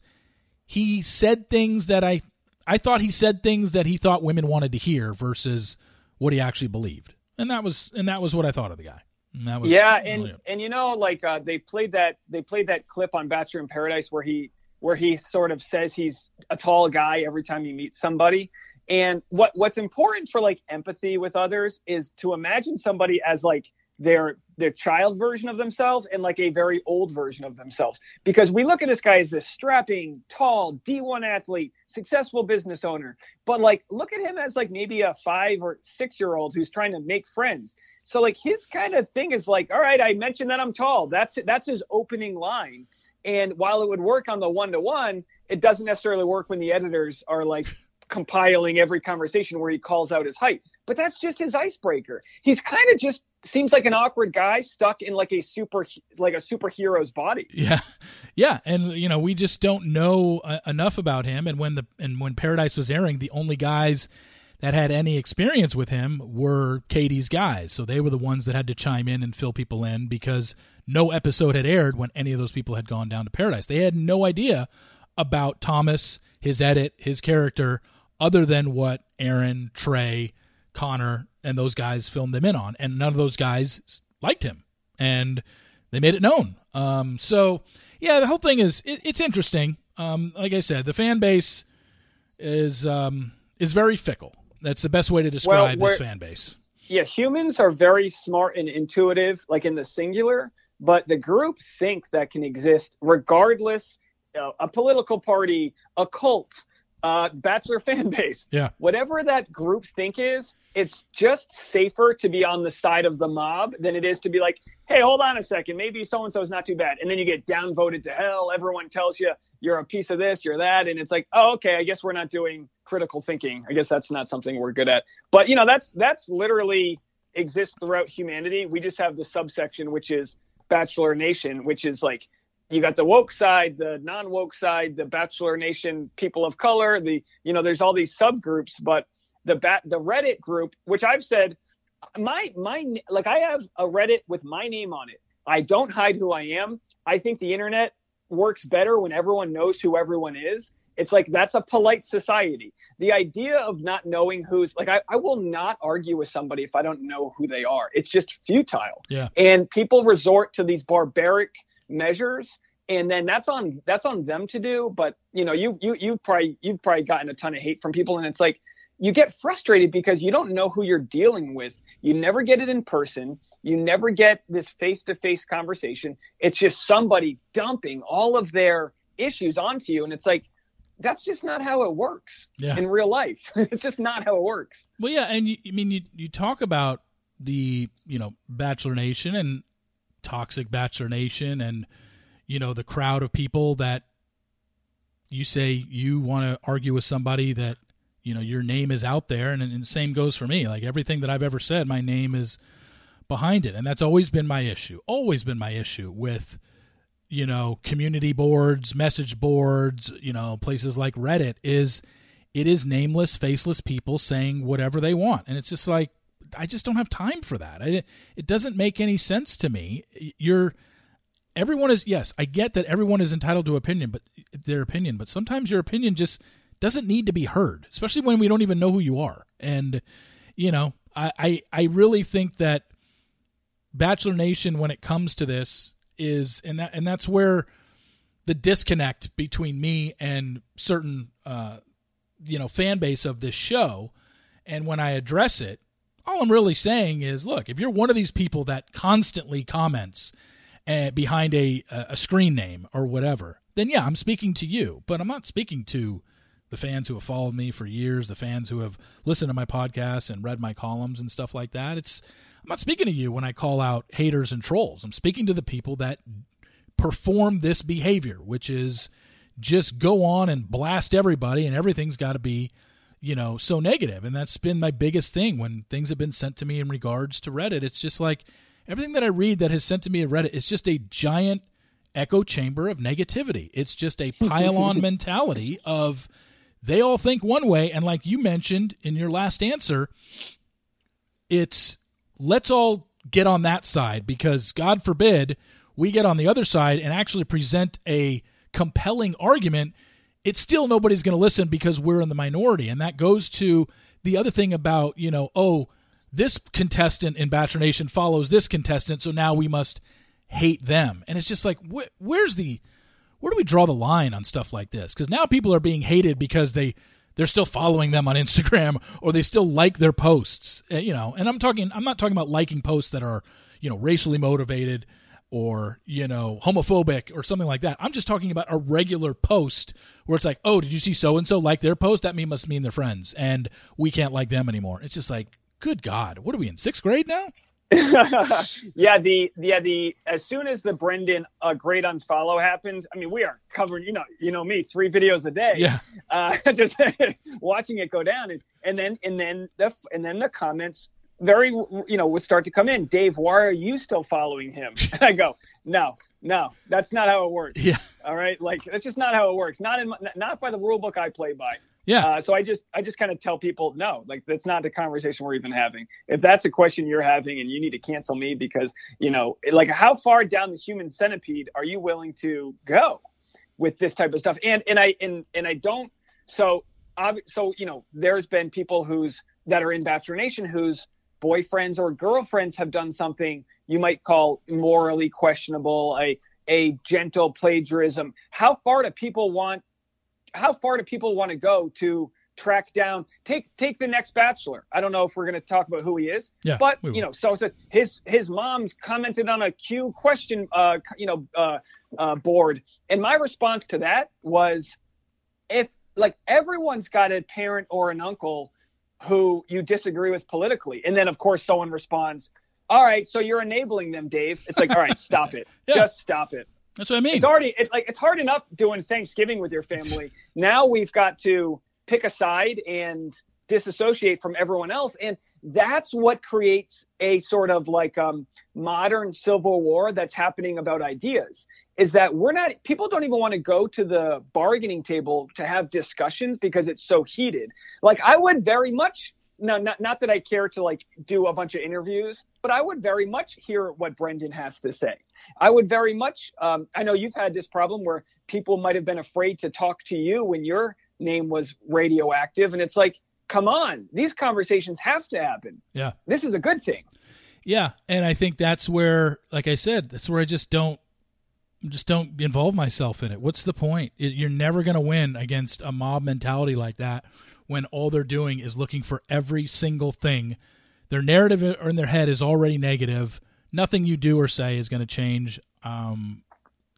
he said things that I I thought he said things that he thought women wanted to hear versus what he actually believed, and that was and that was what I thought of the guy. And that was yeah, and and you know, like uh, they played that they played that clip on Bachelor in Paradise where he where he sort of says he's a tall guy every time he meets somebody. And what what's important for like empathy with others is to imagine somebody as like their their child version of themselves and like a very old version of themselves. Because we look at this guy as this strapping tall d1 athlete successful business owner. But like look at him as like maybe a five or six year old who's trying to make friends. So like his kind of thing is like all right i mentioned that i'm tall. That's that's his opening line. And while it would work on the one to one it doesn't necessarily work when the editors are like compiling every conversation where he calls out his height but that's just his icebreaker he's kind of just seems like an awkward guy stuck in like a super like a superhero's body. Yeah, yeah, and you know we just don't know uh, enough about him. And when the and when Paradise was airing, the only guys that had any experience with him were Katie's guys. So they were the ones that had to chime in and fill people in because no episode had aired when any of those people had gone down to Paradise. They had no idea about Thomas, his edit, his character, other than what Aaron, Tre, Connor, and those guys filmed them in on, and none of those guys liked him, and they made it known. Um, so yeah, the whole thing is it, it's interesting. Um, like I said, the fan base is um, is very fickle. That's the best way to describe well, this fan base. Yeah, humans are very smart and intuitive, like in the singular, but the group think that can exist regardless. Uh, a political party, a cult, uh, bachelor fan base. Yeah. Whatever that group think is, it's just safer to be on the side of the mob than it is to be like, hey, hold on a second, maybe so and so is not too bad, and then you get downvoted to hell. Everyone tells you you're a piece of this, you're that, and it's like, oh, okay, I guess we're not doing critical thinking. I guess that's not something we're good at. But you know, that's that's literally exists throughout humanity. We just have the subsection which is Bachelor Nation, which is like you got the woke side, the non-woke side, the Bachelor Nation people of color, the you know, there's all these subgroups, but the bat the Reddit group, which I've said my my like I have a Reddit with my name on it. I don't hide who I am. I think the internet works better when everyone knows who everyone is. It's like that's a polite society. The idea of not knowing who's like I, I will not argue with somebody if I don't know who they are. It's just futile. Yeah. And people resort to these barbaric measures and then that's on that's on them to do but you know you you you've probably you've probably gotten a ton of hate from people and it's like you get frustrated because you don't know who you're dealing with. You never get it in person. You never get this face-to-face conversation. It's just somebody dumping all of their issues onto you and it's like that's just not how it works yeah. in real life. It's just not how it works. Well yeah and you, i mean you, you talk about the you know bachelor nation and toxic bachelor nation and you know the crowd of people that you say you want to argue with somebody that you know your name is out there. And, and same goes for me. Like everything that i've ever said my name is behind it. And that's always been my issue always been my issue with you know community boards message boards you know places like reddit is it is nameless faceless people saying whatever they want. And it's just like I just don't have time for that. I, it doesn't make any sense to me. You're everyone is yes, I get that everyone is entitled to opinion, but their opinion, but sometimes your opinion just doesn't need to be heard, especially when we don't even know who you are. And you know, I I, I really think that Bachelor Nation, when it comes to this, is and that and that's where the disconnect between me and certain uh, you know fan base of this show and when i address it all i'm really saying is look if you're one of these people that constantly comments uh, behind a a screen name or whatever then yeah i'm speaking to you but i'm not speaking to the fans who have followed me for years the fans who have listened to my podcasts and read my columns and stuff like that. It's i'm not speaking to you when i call out haters and trolls. I'm speaking to the people that perform this behavior, which is just go on and blast everybody, and everything's got to be, you know, so negative. And that's been my biggest thing when things have been sent to me in regards to Reddit. It's just like everything that I read that has sent to me at Reddit is just a giant echo chamber of negativity. It's just a pile on mentality of they all think one way. And like you mentioned in your last answer, it's let's all get on that side because God forbid we get on the other side and actually present a compelling argument, it's still nobody's going to listen because we're in the minority. And that goes to the other thing about, you know, oh, this contestant in Bachelor Nation follows this contestant, so now we must hate them. And it's just like, wh- where's the, where do we draw the line on stuff like this? Because now people are being hated because they, they're still following them on Instagram or they still like their posts, eh, you know. And I'm talking, I'm not talking about liking posts that are, you know, racially motivated or you know homophobic or something like that. I'm just talking about a regular post where it's like, oh, did you see so and so like their post? That mean must mean they're friends, and we can't like them anymore. It's just like, good God, what are we in sixth grade now? yeah, the yeah the as soon as the Brendan uh, great unfollow happened, I mean we are covering you know you know me three videos a day, yeah, uh, just watching it go down, and and then and then the and then the comments very you know would start to come in. Dave why are you still following him? And i go no no that's not how it works. Yeah. All right? Like that's just not how it works. Not in not by the rule book i play by. Yeah. Uh, so i just i just kind of tell people no like that's not the conversation we're even having. If that's a question you're having and you need to cancel me because you know like how far down the human centipede are you willing to go with this type of stuff? And and i and and i don't so so you know there's been people who's that are in bachelor nation who's boyfriends or girlfriends have done something you might call morally questionable, a a gentle plagiarism. How far do people want? How far do people want to go to track down? Take take the next Bachelor. I don't know if we're going to talk about who he is, yeah, but you know, so so his his mom's commented on a Q question, uh, you know, uh, uh, board, and my response to that was, if like everyone's got a parent or an uncle who you disagree with politically. And then, of course, someone responds, All right, so you're enabling them, Dave. It's like, All right, stop it. yeah. Just stop it. That's what I mean. It's already, it's like, it's hard enough doing Thanksgiving with your family. now we've got to pick a side and disassociate from everyone else. And that's what creates a sort of like um, modern civil war that's happening about ideas is that we're not people don't even want to go to the bargaining table to have discussions because it's so heated. Like i would very much no not, not that i care to like do a bunch of interviews but i would very much hear what brendan has to say. I would very much um, i know you've had this problem where people might have been afraid to talk to you when your name was radioactive and it's like come on these conversations have to happen. Yeah. This is a good thing. Yeah and i think that's where like i said that's where i just don't just don't involve myself in it. What's the point? You're never going to win against a mob mentality like that when all they're doing is looking for every single thing. Their narrative in their head is already negative. Nothing you do or say is going to change um,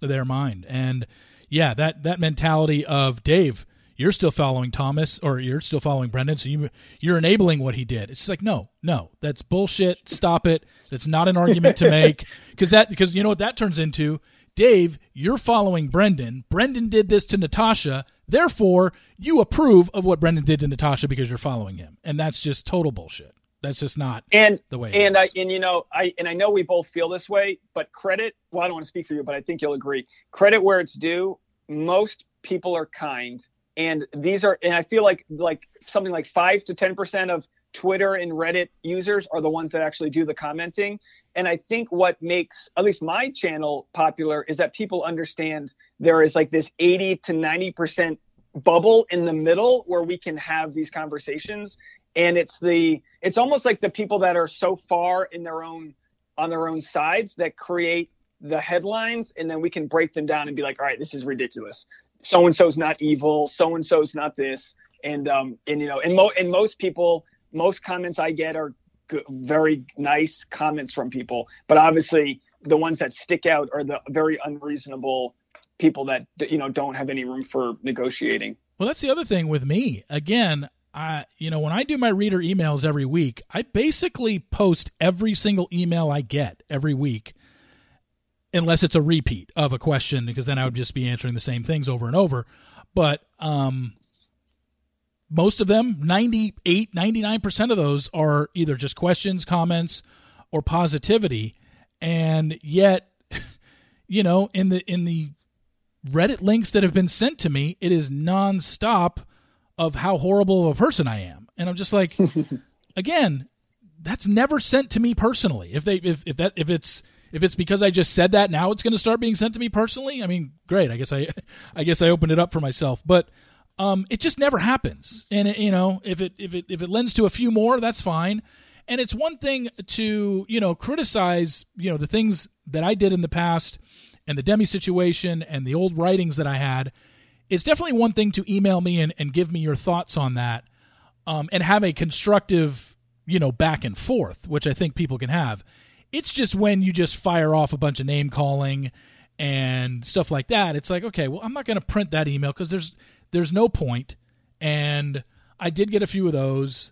their mind. And yeah, that that mentality of Dave, you're still following Thomas or you're still following Brendan, so you you're enabling what he did. It's like no, no, that's bullshit. Stop it. That's not an argument to make because that because you know what that turns into Dave, you're following Brendan. Brendan did this to Natasha. Therefore, you approve of what Brendan did to Natasha because you're following him. And that's just total bullshit. That's just not and, the way. and I and you know I and I know we both feel this way, but credit. Well, I don't want to speak for you, but I think you'll agree. Credit where it's due. Most people are kind, and these are and I feel like like something like five to ten percent of Twitter and Reddit users are the ones that actually do the commenting. And I think what makes at least my channel popular is that people understand there is like this 80 to 90% bubble in the middle where we can have these conversations. And it's the it's almost like the people that are so far in their own on their own sides that create the headlines and then we can break them down and be like, all right, this is ridiculous. So and so's not evil. So and so's not this. And um and you know and mo and most people most comments I get are good, very nice comments from people, but obviously the ones that stick out are the very unreasonable people that you know don't have any room for negotiating. Well, that's the other thing with me. Again, I you know when I do my reader emails every week, I basically post every single email I get every week unless it's a repeat of a question because then I would just be answering the same things over and over. But um most of them 98 99% of those are either just questions comments or positivity. And yet you know in the in the reddit links that have been sent to me it is nonstop of how horrible of a person i am. And i'm just like again that's never sent to me personally. If they if, if that if it's if it's because i just said that now it's going to start being sent to me personally i mean great i guess i i guess i opened it up for myself. But um, it just never happens. And it, you know, if it if it if it lends to a few more, that's fine. And it's one thing to you know criticize you know the things that I did in the past and the Demi situation and the old writings that I had. It's definitely one thing to email me and, and give me your thoughts on that, um, and have a constructive you know back and forth, which I think people can have. It's just when you just fire off a bunch of name calling and stuff like that. It's like, okay, well, I'm not going to print that email because there's there's no point. And I did get a few of those.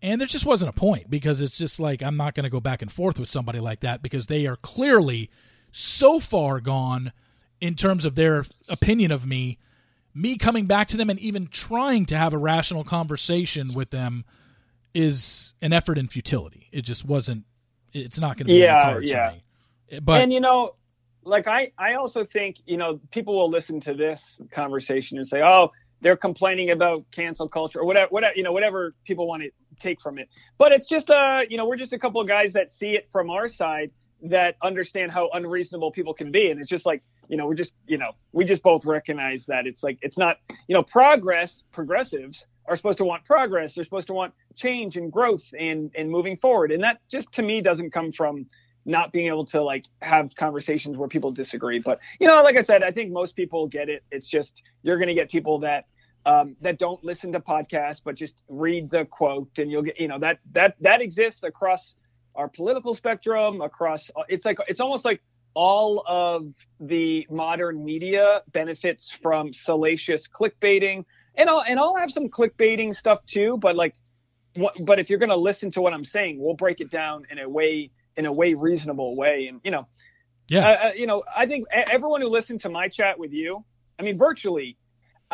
And there just wasn't a point because it's just like I'm not going to go back and forth with somebody like that because they are clearly so far gone in terms of their opinion of me. Me coming back to them and even trying to have a rational conversation with them is an effort in futility. It just wasn't. It's not going to be yeah, yeah. But and you know, like I, I also think you know people will listen to this conversation and say, oh, they're complaining about cancel culture or whatever, whatever you know, whatever people want to take from it. But it's just uh, you know, we're just a couple of guys that see it from our side that understand how unreasonable people can be, and it's just like you know, we're just you know, we just both recognize that it's like it's not you know, progress, progressives are supposed to want progress. They're supposed to want change and growth and and moving forward, and that just to me doesn't come from not being able to like have conversations where people disagree. But you know, like I said, I think most people get it. It's just you're going to get people that um, that don't listen to podcasts but just read the quote, and you'll get you know that that that exists across our political spectrum. Across it's like it's almost like all of the modern media benefits from salacious clickbaiting, and I'll and I'll have some clickbaiting stuff too. But like, what, but if you're going to listen to what I'm saying, we'll break it down in a way in a way reasonable way. And you know, yeah, uh, you know, I think everyone who listened to my chat with you, I mean, virtually.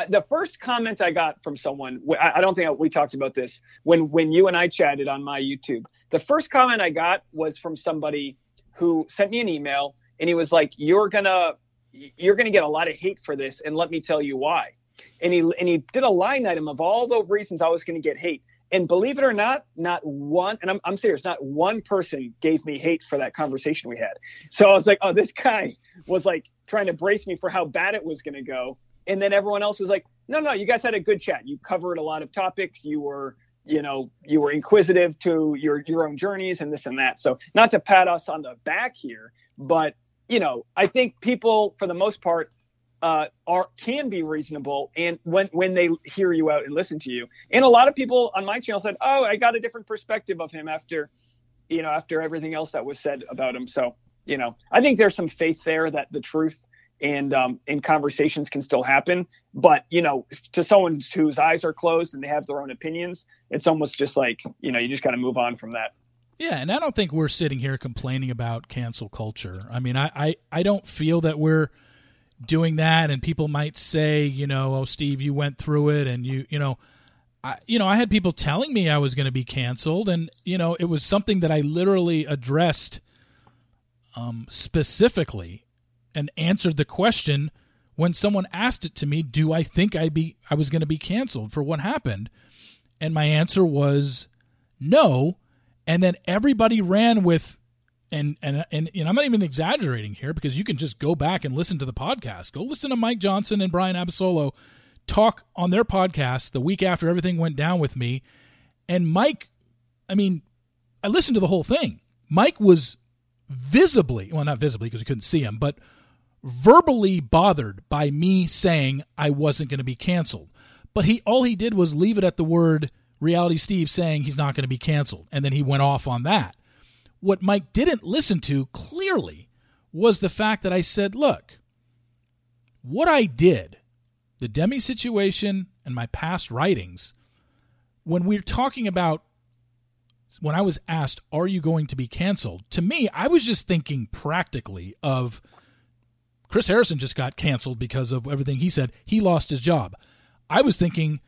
The first comment I got from someone, I, I don't think we talked about this when when you and I chatted on my YouTube. The first comment I got was from somebody who sent me an email, and he was like, "You're gonna you're gonna get a lot of hate for this, and let me tell you why." And he and he did a line item of all the reasons I was gonna get hate. And believe it or not, not one, and I'm, I'm serious, not one person gave me hate for that conversation we had. So I was like, oh, this guy was like trying to brace me for how bad it was going to go. And then everyone else was like, no, no, you guys had a good chat. You covered a lot of topics. You were, you know, you were inquisitive to your, your own journeys and this and that. So not to pat us on the back here, but, you know, I think people, for the most part, uh, are can be reasonable and when when they hear you out and listen to you. And a lot of people on my channel said, "Oh, I got a different perspective of him after, you know, after everything else that was said about him." So, you know, I think there's some faith there that the truth and um, and conversations can still happen. But you know, to someone whose eyes are closed and they have their own opinions, it's almost just like you know, you just got to move on from that. Yeah, and I don't think we're sitting here complaining about cancel culture. I mean, I I, I don't feel that we're doing that and people might say you know oh steve you went through it and you you know I, you know i had people telling me i was going to be canceled and you know it was something that i literally addressed um, specifically and answered the question when someone asked it to me do i think i be i was going to be canceled for what happened and my answer was no. And then everybody ran with, and, and, and, and I'm not even exaggerating here because you can just go back and listen to the podcast. Go listen to Mike Johnson and Brian Abasolo talk on their podcast the week after everything went down with me. And Mike, I mean, I listened to the whole thing. Mike was visibly, well, not visibly because we couldn't see him, but verbally bothered by me saying I wasn't going to be canceled. But he all he did was leave it at the word reality Steve saying he's not going to be canceled. And then he went off on that. What Mike didn't listen to clearly was the fact that I said, look, what I did, the Demi situation and my past writings, when we're talking about when I was asked, Are you going to be canceled? To me, I was just thinking practically of Chris Harrison just got canceled because of everything he said. He lost his job. I was thinking,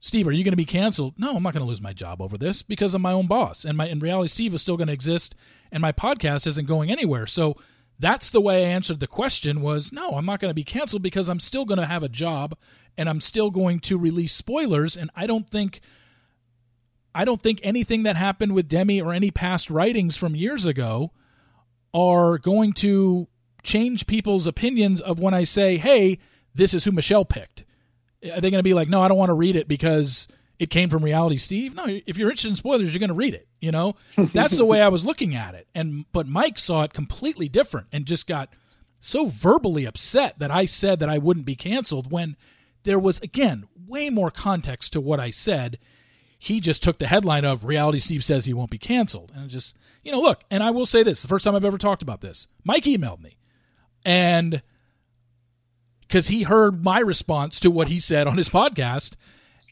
Steve, are you going to be canceled? No, I'm not going to lose my job over this because I'm my own boss. And my in reality, Steve is still going to exist and my podcast isn't going anywhere. So that's the way I answered the question was no, I'm not going to be canceled because I'm still going to have a job and I'm still going to release spoilers. And I don't think I don't think anything that happened with Demi or any past writings from years ago are going to change people's opinions of when I say, hey, this is who Michelle picked. Are they going to be like, no, I don't want to read it because it came from Reality Steve? No, if you're interested in spoilers, you're going to read it. You know, that's the way I was looking at it. And but Mike saw it completely different and just got so verbally upset that I said that I wouldn't be canceled when there was again way more context to what I said he just took the headline of reality steve says he won't be canceled and just you know look and i will say this the first time i've ever talked about this mike emailed me and because he heard my response to what he said on his podcast.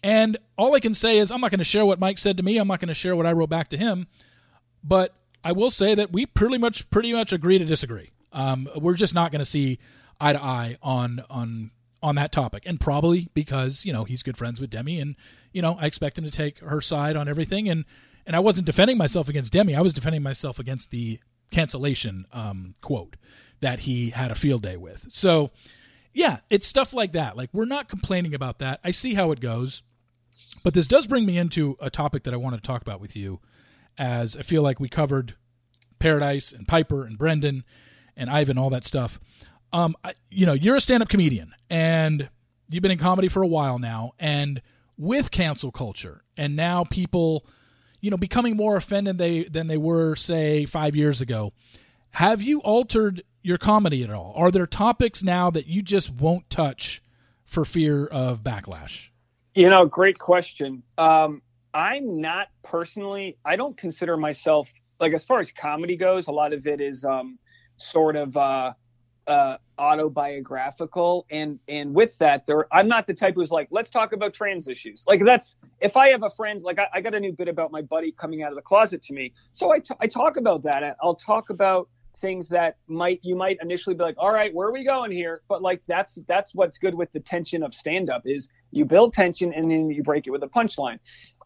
And all i can say is i'm not going to share what mike said to me. I'm not going to share what i wrote back to him. But i will say that we pretty much pretty much agree to disagree. Um, we're just not going to see eye to eye on on on that topic, and probably because you know he's good friends with Demi, and you know I expect him to take her side on everything. And and I wasn't defending myself against Demi; I was defending myself against the cancellation um, quote that he had a field day with. So yeah, it's stuff like that. Like we're not complaining about that. I see how it goes, but this does bring me into a topic that I wanted to talk about with you, as I feel like we covered Paradise and Piper and Brendan and Ivan, all that stuff um, you know, you're a stand-up comedian and you've been in comedy for a while now, and with cancel culture, and now people, you know, becoming more offended they than they were, say, five years ago. Have you altered your comedy at all? Are there topics now that you just won't touch for fear of backlash? You know, great question. Um, I'm not personally. I don't consider myself like as far as comedy goes. A lot of it is um, sort of. Uh, uh, autobiographical and and with that there i'm not the type who's like let's talk about trans issues like that's if i have a friend like i, I got a new bit about my buddy coming out of the closet to me so I, t- I talk about that i'll talk about things that might you might initially be like all right where are we going here? But like that's that's what's good with the tension of stand up is you build tension and then you break it with a punchline.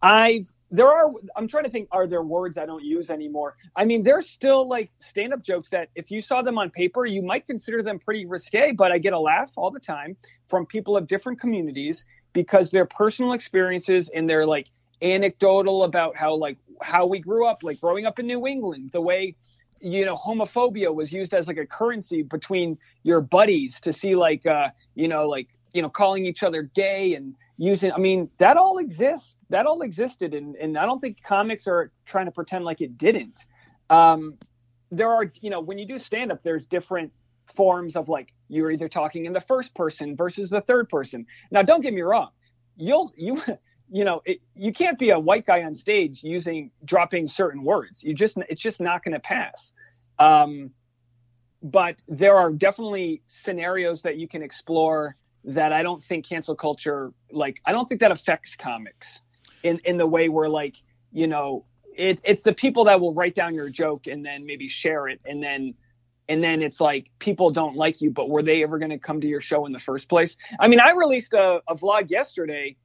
I've there are i'm trying to think are there words i don't use anymore? I mean there's still like stand up jokes that if you saw them on paper you might consider them pretty risque but i get a laugh all the time from people of different communities because their personal experiences and they're like anecdotal about how like how we grew up like growing up in new england the way you know homophobia was used as like a currency between your buddies to see like uh you know like you know calling each other gay and using i mean that all exists that all existed and and i don't think comics are trying to pretend like it didn't. Um there are you know when you do stand up there's different forms of like you're either talking in the first person versus the third person. Now don't get me wrong you'll you you know it, you can't be a white guy on stage using dropping certain words. You just it's just not going to pass. Um, but there are definitely scenarios that you can explore that i don't think cancel culture like i don't think that affects comics in in the way where like you know it, it's the people that will write down your joke and then maybe share it and then and then it's like people don't like you but were they ever going to come to your show in the first place? I mean i released a, a vlog yesterday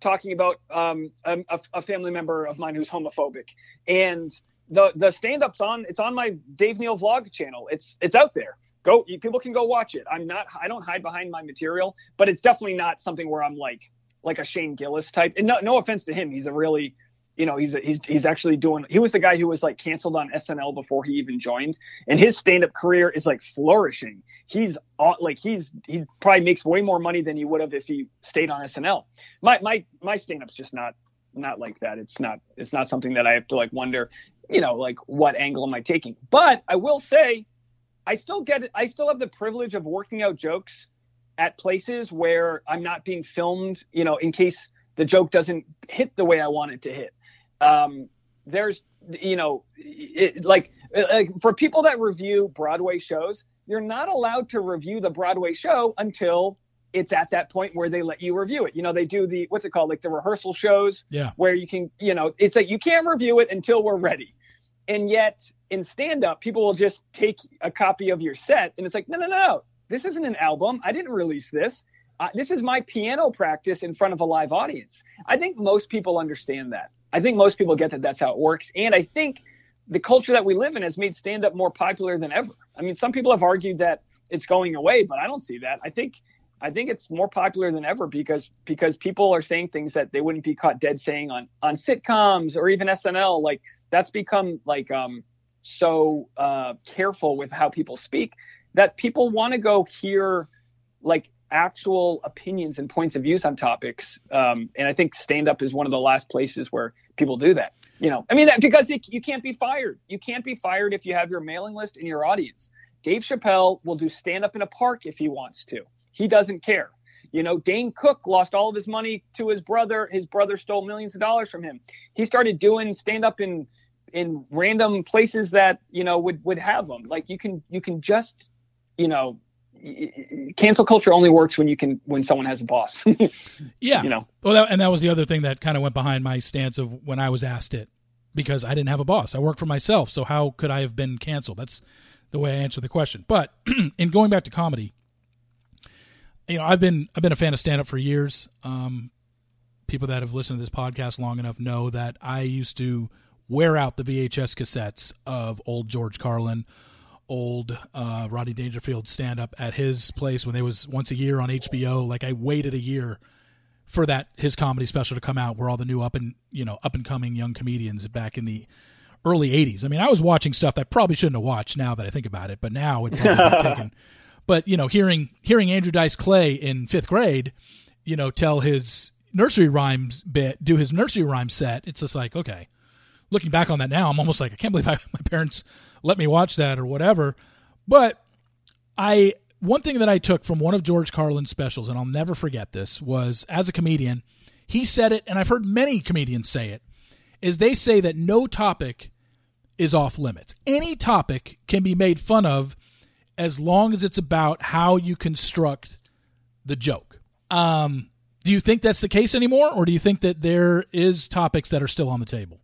talking about um, a, a, family member of mine who's homophobic, and the the stand up's on. It's on my Dave Neal vlog channel. It's it's out there. Go, people can go watch it. I'm not. I don't hide behind my material, but it's definitely not something where I'm like like a Shane Gillis type. And no, no offense to him, he's a really you know, he's he's he's actually doing. He was the guy who was like canceled on SNL before he even joined, and his stand-up career is like flourishing. He's like he's he probably makes way more money than he would have if he stayed on SNL. My my my stand-up's just not not like that. It's not it's not something that I have to like wonder, you know, like what angle am I taking? But I will say, I still get. I still have the privilege of working out jokes at places where I'm not being filmed, you know, in case the joke doesn't hit the way I want it to hit. Um, there's, you know, it, like, like for people that review Broadway shows, you're not allowed to review the Broadway show until it's at that point where they let you review it. You know, they do the what's it called, like the rehearsal shows, yeah, where you can, you know, it's like you can't review it until we're ready. And yet in stand up, people will just take a copy of your set and it's like, no, no, no, this isn't an album. I didn't release this. Uh, this is my piano practice in front of a live audience. I think most people understand that. I think most people get that that's how it works. And I think the culture that we live in has made stand up more popular than ever. I mean, some people have argued that it's going away, but I don't see that. I think I think it's more popular than ever because because people are saying things that they wouldn't be caught dead saying on on sitcoms or even SNL. Like that's become like um so uh, careful with how people speak that people want to go hear like actual opinions and points of views on topics. Um, and I think stand up is one of the last places where people do that. You know, I mean, because it, you can't be fired. You can't be fired if you have your mailing list and your audience. Dave Chappelle will do stand up in a park if he wants to. He doesn't care. You know, Dane Cook lost all of his money to his brother. His brother stole millions of dollars from him. He started doing stand up in in random places that you know would would have them. Like you can you can just you know cancel culture only works when you can when someone has a boss. yeah, you know. Well, that, and that was the other thing that kind of went behind my stance of when I was asked it because I didn't have a boss. I work for myself, so how could I have been canceled? That's the way I answer the question. But in going back to comedy, you know, I've been I've been a fan of stand up for years. Um, people that have listened to this podcast long enough know that I used to wear out the VHS cassettes of old George Carlin old uh, Rodney Dangerfield stand up at his place when they was once a year on HBO. Like I waited a year for that his comedy special to come out, where all the new up and you know up and coming young comedians back in the early '80s. I mean, I was watching stuff that I probably shouldn't have watched now that I think about it, but now it probably taken. But you know, hearing hearing Andrew Dice Clay in fifth grade, you know, tell his nursery rhymes bit, do his nursery rhyme set, it's just like okay. Looking back on that now, I'm almost like I can't believe I, my parents let me watch that or whatever. But I one thing that I took from one of George Carlin's specials, and I'll never forget this, was as a comedian, he said it, and I've heard many comedians say it, is they say that no topic is off limits. Any topic can be made fun of as long as it's about how you construct the joke. Um, do you think that's the case anymore, or do you think that there is topics that are still on the table?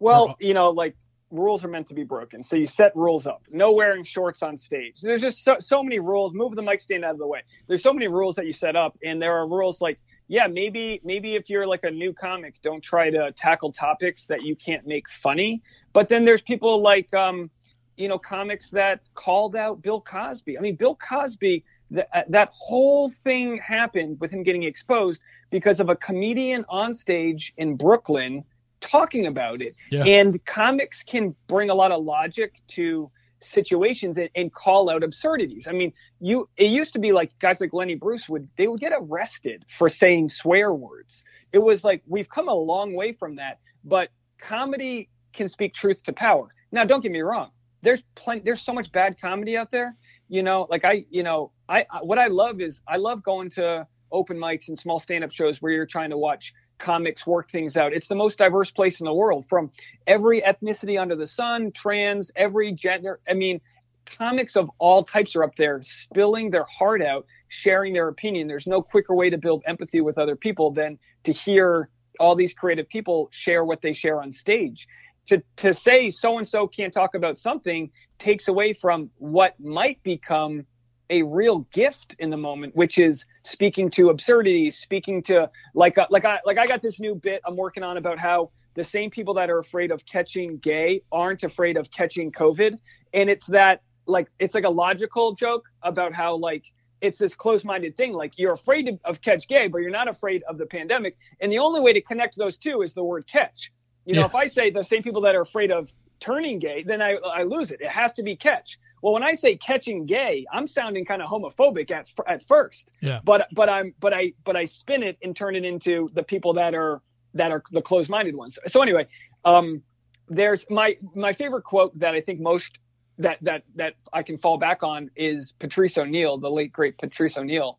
Well, or, you know, like rules are meant to be broken. So you set rules up. No wearing shorts on stage. There's just so, so many rules. Move the mic stand out of the way. There's so many rules that you set up, and there are rules like yeah, maybe maybe if you're like a new comic, don't try to tackle topics that you can't make funny. But then there's people like um, you know comics that called out Bill Cosby. I mean, Bill Cosby. That, that whole thing happened with him getting exposed because of a comedian on stage in Brooklyn talking about it. Yeah. And comics can bring a lot of logic to situations and, and, call out absurdities. I mean, you it used to be like guys like Lenny Bruce would they would get arrested for saying swear words. It was like we've come a long way from that, but comedy can speak truth to power. Now, don't get me wrong. There's plenty there's so much bad comedy out there. You know, like I, you know, I, I what I love is I love going to open mics and small stand-up shows where you're trying to watch comics work things out. It's the most diverse place in the world from every ethnicity under the sun, trans, every gender. I mean, comics of all types are up there spilling their heart out, sharing their opinion. There's no quicker way to build empathy with other people than to hear all these creative people share what they share on stage. To, to say so and so can't talk about something takes away from what might become a real gift in the moment, which is speaking to absurdities, speaking to like uh, like I like I got this new bit I'm working on about how the same people that are afraid of catching gay aren't afraid of catching COVID, and it's that like it's like a logical joke about how like it's this close-minded thing like you're afraid of, of catch gay but you're not afraid of the pandemic. And the only way to connect those two is the word catch. You know, Yeah. if I say the same people that are afraid of turning gay, then I, I lose it. It has to be catch. Well, when I say catching gay, I'm sounding kind of homophobic at at first. Yeah. But but I'm but I but I spin it and turn it into the people that are that are the closed-minded ones. So anyway, um, there's my my favorite quote that I think most that that that I can fall back on is Patrice O'Neal, the late great Patrice O'Neal.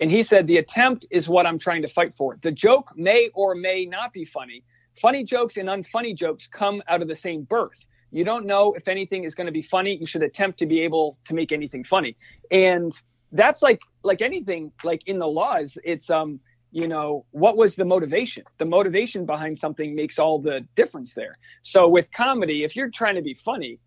And he said, The attempt is what I'm trying to fight for. The joke may or may not be funny. Funny jokes and unfunny jokes come out of the same birth. You don't know if anything is going to be funny. You should attempt to be able to make anything funny. And that's like like anything, like in the laws, it's um, you know, what was the motivation? The motivation behind something makes all the difference there. So with comedy, if you're trying to be funny,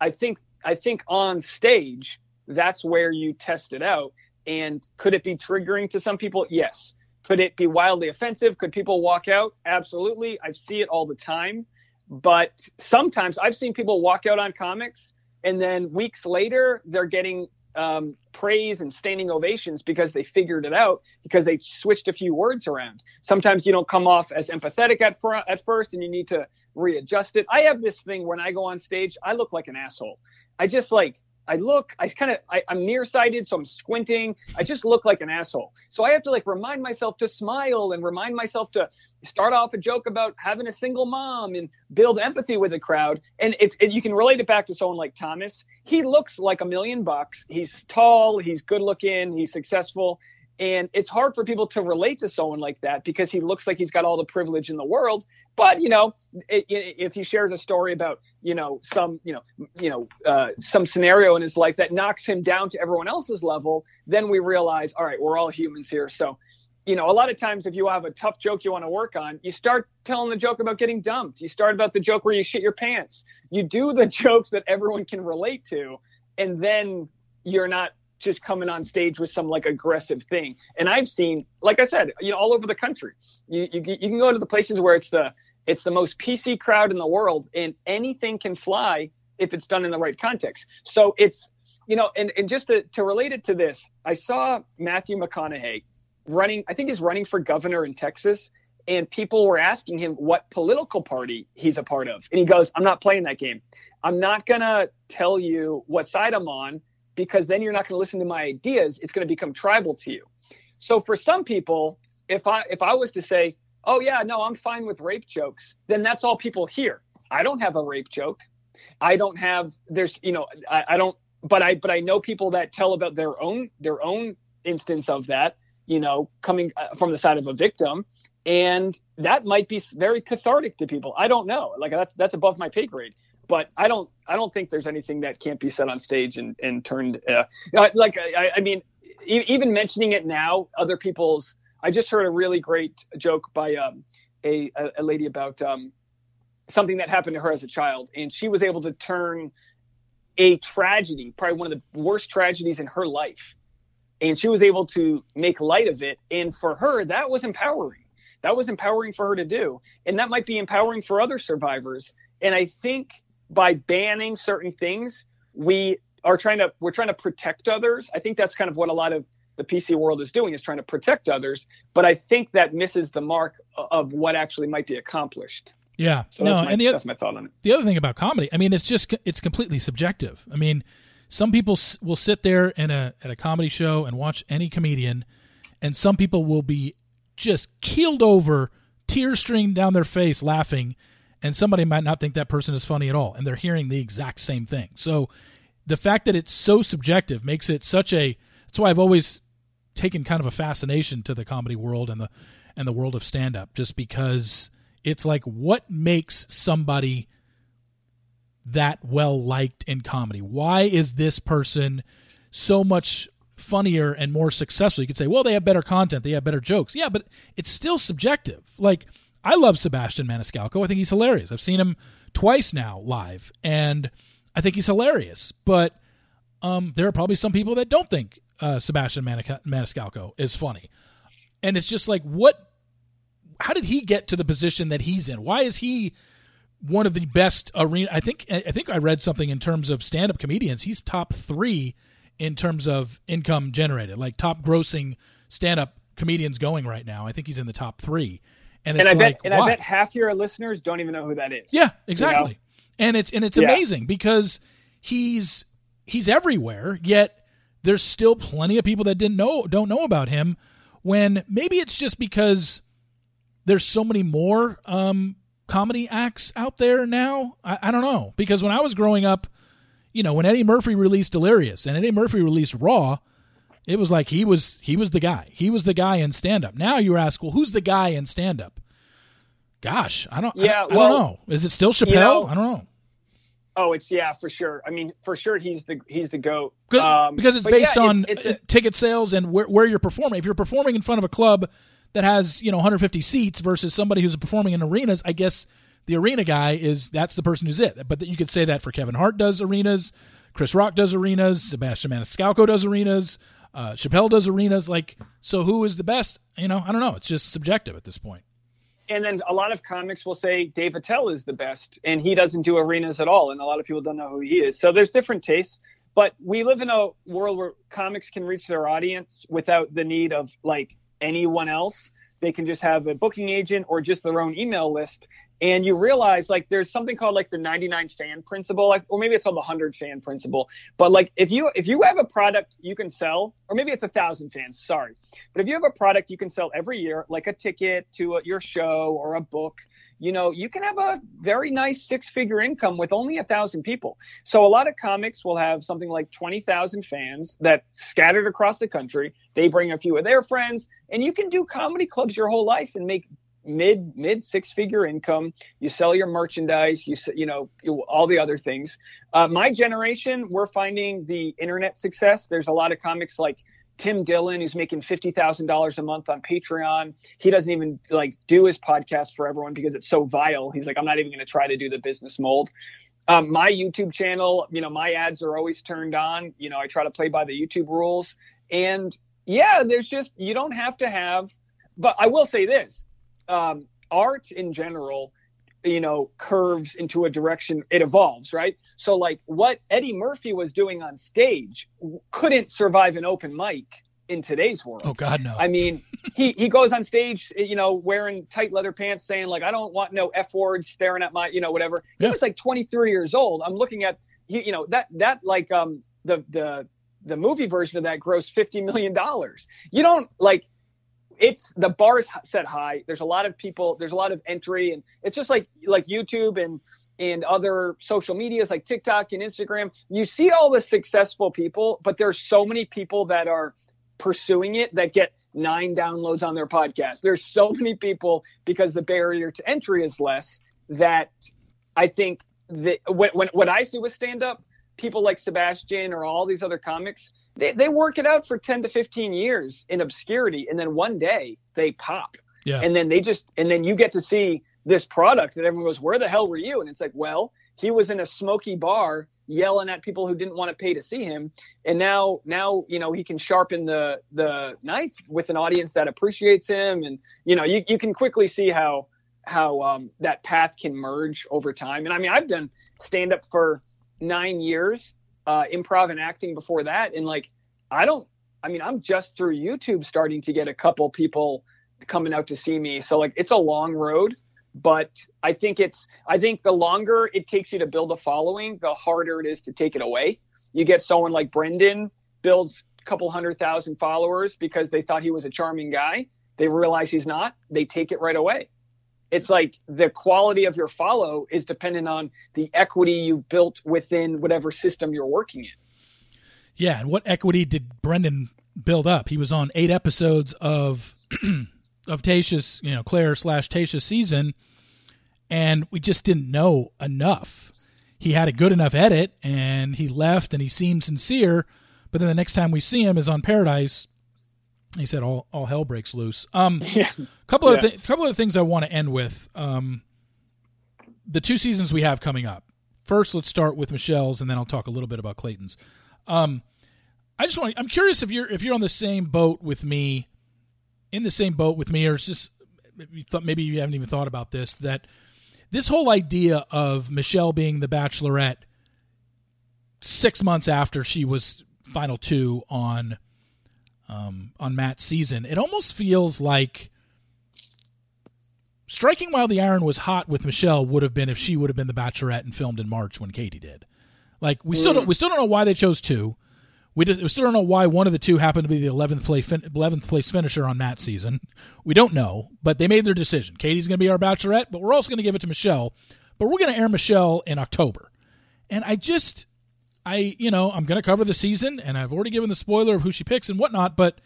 I think I think on stage that's where you test it out. And could it be triggering to some people? Yes. Could it be wildly offensive? Could people walk out? Absolutely. I see it all the time. But sometimes I've seen people walk out on comics and then weeks later they're getting um, praise and standing ovations because they figured it out because they switched a few words around. Sometimes you don't come off as empathetic at, fr- at first and you need to readjust it. I have this thing when I go on stage, I look like an asshole. I just like I look, I kind of, I'm nearsighted, so I'm squinting. I just look like an asshole. So I have to like remind myself to smile and remind myself to start off a joke about having a single mom and build empathy with the crowd. And it's, it, you can relate it back to someone like Thomas. He looks like a million bucks. He's tall, he's good looking, he's successful. And it's hard for people to relate to someone like that because he looks like he's got all the privilege in the world. But you know, it, it, if he shares a story about you know some you know you know uh, some scenario in his life that knocks him down to everyone else's level, then we realize, all right, we're all humans here. So, you know, a lot of times if you have a tough joke you want to work on, you start telling the joke about getting dumped. You start about the joke where you shit your pants. You do the jokes that everyone can relate to, and then you're not just coming on stage with some like aggressive thing. And I've seen, like I said, you know, all over the country. You, you you can go to the places where it's the it's the most PC crowd in the world, and anything can fly if it's done in the right context. So it's you know, and and just to to relate it to this, I saw Matthew McConaughey running. I think he's running for governor in Texas. And people were asking him what political party he's a part of. And he goes, I'm not playing that game. I'm not going to tell you what side I'm on because then you're not going to listen to my ideas. It's going to become tribal to you. So for some people, if I if I was to say, "Oh yeah, no, I'm fine with rape jokes," then that's all people hear. I don't have a rape joke. I don't have. There's you know I, I don't. But I but I know people that tell about their own their own instance of that. You know, coming uh, from the side of a victim, and that might be very cathartic to people. I don't know. Like that's that's above my pay grade but I don't I don't think there's anything that can't be said on stage and and turned uh, like I, I mean e- even mentioning it now other people's I just heard a really great joke by um, a a lady about um, something that happened to her as a child and she was able to turn a tragedy probably one of the worst tragedies in her life and she was able to make light of it and for her that was empowering. That was empowering for her to do and that might be empowering for other survivors and I think by banning certain things, we are trying to we're trying to protect others. I think that's kind of what a lot of the PC world is doing is trying to protect others. But I think that misses the mark of what actually might be accomplished. Yeah, So no, that's, my, and the, that's my thought on it. the other thing about comedy, I mean, it's just it's completely subjective. I mean, some people s- will sit there in a at a comedy show and watch any comedian, and some people will be just keeled over, tears streaming down their face, laughing, and somebody might not think that person is funny at all, and they're hearing the exact same thing. So, the fact that it's so subjective makes it such a. That's why I've always taken kind of a fascination to the comedy world and the and the world of stand up, just because it's like what makes somebody that well liked in comedy? Why is this person so much funnier and more successful? You could say, well, they have better content, they have better jokes. Yeah, but it's still subjective. Like, I love Sebastian Maniscalco. I think he's hilarious. I've seen him twice now live, and I think he's hilarious. But um, there are probably some people that don't think uh, Sebastian Maniscalco is funny. And it's just like, what? How did he get to the position that he's in? Why is he one of the best arena? I think I think I read something in terms of stand-up comedians. He's top three in terms of income generated, like top grossing stand-up comedians going right now. I think he's in the top three. And, and I bet like, and why? I bet half your listeners don't even know who that is. Yeah, exactly. And it's and it's Yeah. amazing because he's he's everywhere, yet there's still plenty of people that didn't know don't know about him when maybe it's just because there's so many more um comedy acts out there now. I, I don't know. Because when I was growing up, you know, when Eddie Murphy released Delirious and Eddie Murphy released Raw, it was like he was he was the guy. He was the guy in stand up. Now you ask, well, who's the guy in stand up? Gosh, I don't. Yeah, don't- I, well, don't know. Is it still Chappelle? know- I don't know. Oh, it's yeah, for sure. I mean, for sure, he's the he's the goat. Good- Um, because it's based yeah, on it's, uh, it's a- ticket sales and where, where you're performing. If you're performing in front of a club that has you know 150 seats versus somebody who's performing in arenas, I guess the arena guy is that's the person who's it. But you could say that for Kevin Hart does arenas, Chris Rock does arenas, Sebastian Maniscalco does arenas, uh, Chappelle does arenas. Like, so who is the best? You know, I don't know. It's just subjective at this point. and then a lot of comics will say Dave Attell is the best, and he doesn't do arenas at all, and a lot of people don't know who he is. So there's different tastes, but we live in a world where comics can reach their audience without the need of like anyone else. They can just have a booking agent or just their own email list. And you realize like there's something called like the 99 fan principle, like or maybe it's called the 100 fan principle. But like if you if you have a product you can sell, or maybe it's a thousand fans, sorry, but if you have a product you can sell every year, like a ticket to a, your show or a book, you know, you can have a very nice six figure income with only a thousand people. So a lot of comics will have something like 20,000 fans that scattered across the country. They bring a few of their friends and you can do comedy clubs your whole life and make mid mid six figure income you sell your merchandise you you know you, all the other things uh, my generation we're finding the internet success there's a lot of comics like Tim Dillon, who's making fifty thousand dollars a month on Patreon. He doesn't even like do his podcast for everyone because it's so vile. He's like, I'm not even going to try to do the business mold. Um, my YouTube channel, you know, my ads are always turned on. You know, I try to play by the YouTube rules. And yeah, there's just you don't have to have. But I will say this: um, art in general you know curves into a direction it evolves right so like what eddie murphy was doing on stage w- couldn't survive an open mic in today's world Oh God, no. I mean, he he goes on stage, you know, wearing tight leather pants, saying like, "I don't want no f words staring at my, you know, whatever." He was like 23 years old. I'm looking at, you know, that that like um the the the movie version of that grossed 50 million dollars. You don't like. It's the bar is set high. There's a lot of people. There's a lot of entry, and it's just like like YouTube and and other social medias like TikTok and Instagram. You see all the successful people, but there's so many people that are pursuing it that get nine downloads on their podcast. There's so many people because the barrier to entry is less that I think that when, when what I see with stand up, people like Sebastian or all these other comics, they, they work it out for 10 to 15 years in obscurity. And then one day they pop. Yeah. And then they just, and then you get to see this product that everyone goes, where the hell were you? And it's like, well, he was in a smoky bar yelling at people who didn't want to pay to see him and now now you know he can sharpen the the knife with an audience that appreciates him and you know you, you can quickly see how how um, that path can merge over time and i mean i've done stand up for nine years uh, improv and acting before that and like i don't i mean i'm just through youtube starting to get a couple people coming out to see me so like it's a long road but I think it's I think the longer it takes you to build a following, the harder it is to take it away. You get someone like Brendan builds a couple hundred thousand followers because they thought he was a charming guy. They realize he's not. They take it right away. It's like the quality of your follow is dependent on the equity you've built within whatever system you're working in. Yeah, and what equity did Brendan build up? He was on eight episodes of of Tayshia's, you know, Claire slash Tayshia's season, and we just didn't know enough. He had a good enough edit, and he left, and he seemed sincere. But then the next time we see him is on Paradise. He said all all hell breaks loose. Um, Yeah. couple of Yeah. th- couple of things I want to end with. Um, the two seasons we have coming up. First, let's start with Michelle's, and then I'll talk a little bit about Clayton's. Um, I just want. I'm curious if you're if you're on the same boat with me, in the same boat with me, or it's just you thought maybe you haven't even thought about this. That this whole idea of Michelle being the Bachelorette six months after she was final two on um, on Matt's season, it almost feels like striking while the iron was hot with Michelle would have been if she would have been the Bachelorette and filmed in March when Katie did. Like we still don't we still don't know why they chose two. We, just, we still don't know why one of the two happened to be the eleventh place eleventh place finisher on Matt's season. We don't know, but they made their decision. Katie's going to be our Bachelorette, but we're also going to give it to Michelle. But we're going to air Michelle in October, and I just I you know I'm going to cover the season, and I've already given the spoiler of who she picks and whatnot, but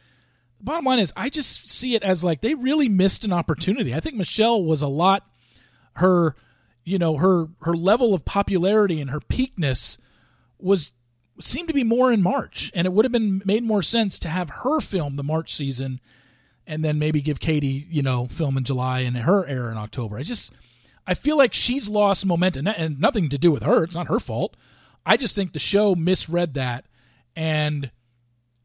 the bottom line is I just see it as like they really missed an opportunity. I think Michelle was a lot her you know her her level of popularity and her peakness was seemed to be more in March, and it would have been made more sense to have her film the March season, and then maybe give Katie, you know, film in July and her air in October. I just, I feel like she's lost momentum, and nothing to do with her. It's not her fault. I just think the show misread that, and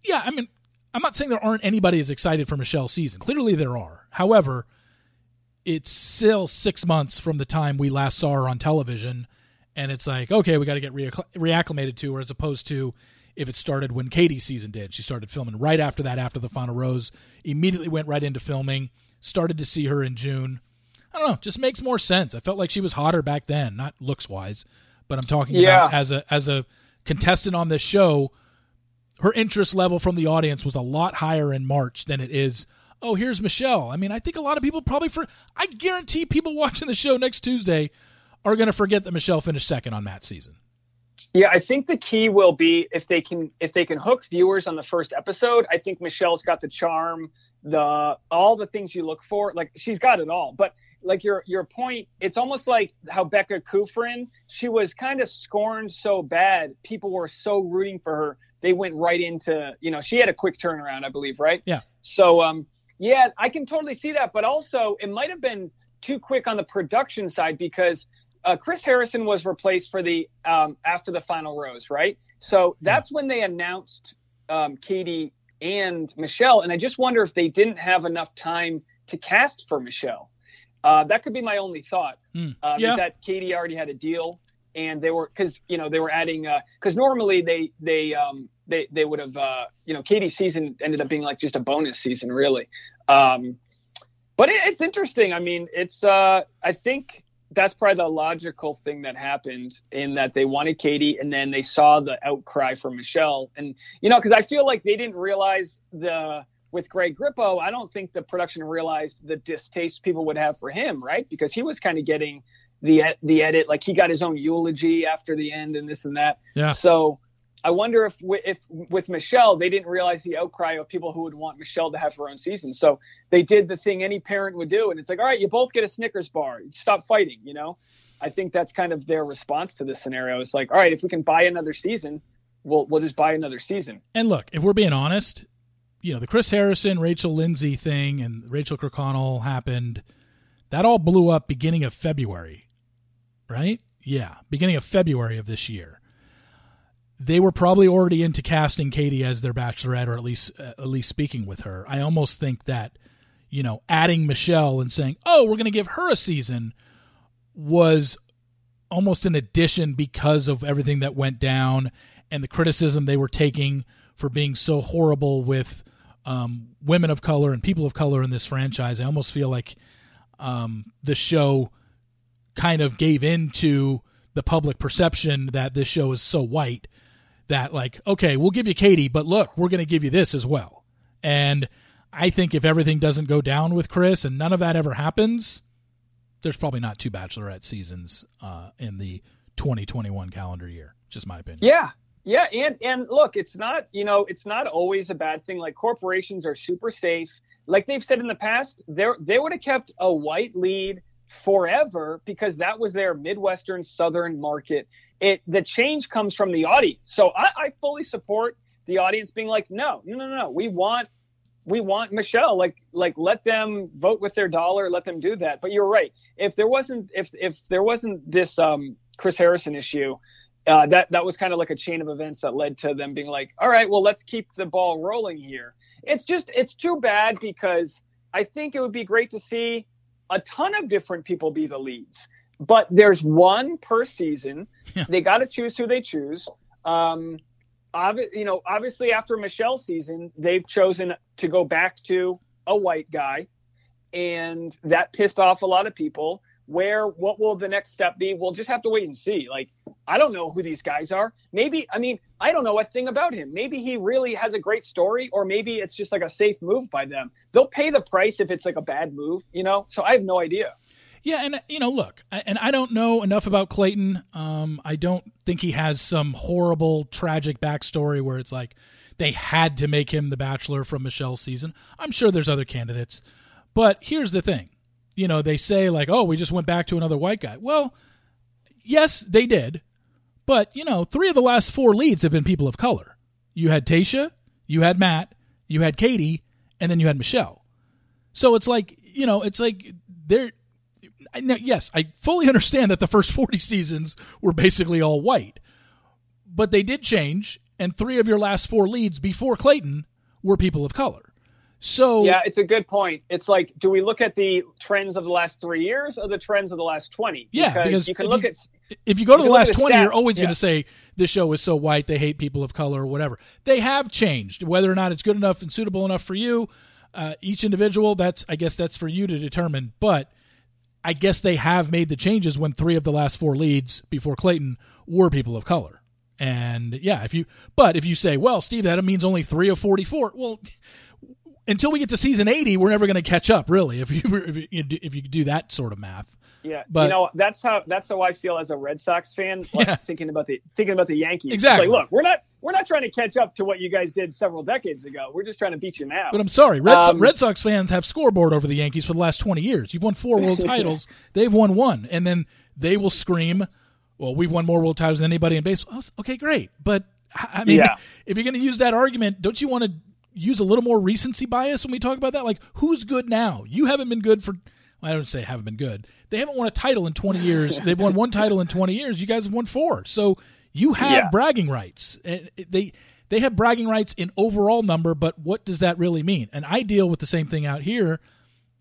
yeah, I mean, I'm not saying there aren't anybody as excited for Michelle's season. Clearly, there are. However, it's still six months from the time we last saw her on television. And it's like okay we got to get reacclimated to her as opposed to if it started when katie's season did. She started filming right after that after the final rose. Immediately went right into filming. Started to see her in june. I don't know. Just makes more sense. I felt like she was hotter back then not looks wise but i'm talking yeah. about as a as a contestant on this show her interest level from the audience was a lot higher in march than it is oh here's michelle i mean i think a lot of people probably for i guarantee people watching the show next tuesday are going to forget that Michelle finished second on Matt's season. Yeah, I think the key will be if they can if they can hook viewers on the first episode. I think Michelle's got the charm, the all the things you look for. Like she's got it all. But like your your point, it's almost like how Becca Kufrin, she was kind of scorned so bad. People were so rooting for her. They went right into, you know, she had a quick turnaround, I believe, right? Yeah. So um yeah, I can totally see that, but also it might have been too quick on the production side because uh, Chris Harrison was replaced for the um, after the final rose, right? So that's yeah. when they announced um, Katie and Michelle, and I just wonder if they didn't have enough time to cast for Michelle. Uh, that could be my only thought. Mm. yeah. that Katie already had a deal, and they were because you know they were adding because uh, normally they they um, they they would have uh, you know Katie's season ended up being like just a bonus season really. Um, but it, it's interesting. I mean, it's uh, I think that's probably the logical thing that happened in that they wanted Katie and then they saw the outcry for Michelle. And, you know, because I feel like they didn't realize the, with Greg Grippo, I don't think the production realized the distaste people would have for him, right? Because he was kind of getting the the edit, like he got his own eulogy after the end and this and that. Yeah. So I wonder if if with Michelle they didn't realize the outcry of people who would want Michelle to have her own season. So they did the thing any parent would do, and it's like, all right, you both get a Snickers bar. Stop fighting. You know, I think that's kind of their response to this scenario. It's like, all right, if we can buy another season, we'll we'll just buy another season. And look, if we're being honest, you know, the Chris Harrison, Rachel Lindsay thing, and Rachel Kirkconnell happened. That all blew up beginning of February, right? Yeah, beginning of February of this year they were probably already into casting Katie as their bachelorette, or at least uh, at least speaking with her. I almost think that you know adding Michelle and saying, "Oh, we're going to give her a season," was almost an addition because of everything that went down and the criticism they were taking for being so horrible with um, women of color and people of color in this franchise. I almost feel like um, the show kind of gave in to the public perception that this show is so white that like okay we'll give you katie but look we're going to give you this as well. And i think if everything doesn't go down with chris and none of that ever happens there's probably not two bachelorette seasons uh, in the 2021 calendar year just my opinion. Yeah. Yeah and and look it's not you know it's not always a bad thing. Like corporations are super safe. Like they've said in the past they they would have kept a white lead forever because that was their midwestern southern market it the change comes from the audience. So I, I fully support the audience being like, no, no, no, no, we want we want Michelle. Like like let them vote with their dollar, let them do that. But you're right. If there wasn't if if there wasn't this um, Chris Harrison issue, uh, that that was kind of like a chain of events that led to them being like, all right, well let's keep the ball rolling here. It's just it's too bad because I think it would be great to see a ton of different people be the leads but there's one per season. Yeah. They got to choose who they choose. Um, obvi- you know, obviously after Michelle's season, they've chosen to go back to a white guy. and that pissed off a lot of people. Where what will the next step be? We'll just have to wait and see. Like I don't know who these guys are. Maybe I mean I don't know a thing about him. Maybe he really has a great story, or maybe it's just like a safe move by them. They'll pay the price if it's like a bad move, you know. So I have no idea. Yeah, and you know, look, and I don't know enough about Clayton. Um, I don't think he has some horrible, tragic backstory where it's like they had to make him the Bachelor from Michelle's season. I'm sure there's other candidates, but here's the thing: you know, they say like, "Oh, we just went back to another white guy." Well, yes, they did, but you know, three of the last four leads have been people of color. You had Tayshia, you had Matt, you had Katie, and then you had Michelle. So it's like you know, it's like they're yes, I fully understand that the first 40 seasons were basically all white, but they did change, and three of your last four leads before Clayton were people of color. So yeah, it's a good point. It's like, do we look at the trends of the last three years or the trends of the last twenty? Yeah, because, because you can look you, at if you go to you the last twenty, you're always yeah. going to say this show is so white they hate people of color or whatever. They have changed. Whether or not it's good enough and suitable enough for you, uh, each individual, that's I guess that's for you to determine. But I guess they have made the changes when three of the last four leads before Clayton were people of color. And yeah, if you but if you say, well, Steve, that means only three of forty four. Well, until we get to season eighty, we're never going to catch up, really. If you if you if you do that sort of math. Yeah, But- you know that's how that's how I feel as a Red Sox fan. Like, Yeah. thinking about the thinking about the Yankees. Exactly. Like, look, we're not we're not trying to catch up to what you guys did several decades ago. We're just trying to beat you now. But I'm sorry, Red, So- Um, Red Sox fans have scoreboard over the Yankees for the last 20 years. You've won four world titles, they've won one, and then they will scream, "Well, we've won more world titles than anybody in baseball." Okay, great, but I I mean, Yeah. if you're going to use that argument, don't you want to use a little more recency bias when we talk about that? Like, who's good now? You haven't been good for. I don't say haven't been good. They haven't won a title in 20 years. They've won one title in 20 years. You guys have won four. So you have Yeah. bragging rights. And They they have bragging rights in overall number, but what does that really mean? And I deal with the same thing out here.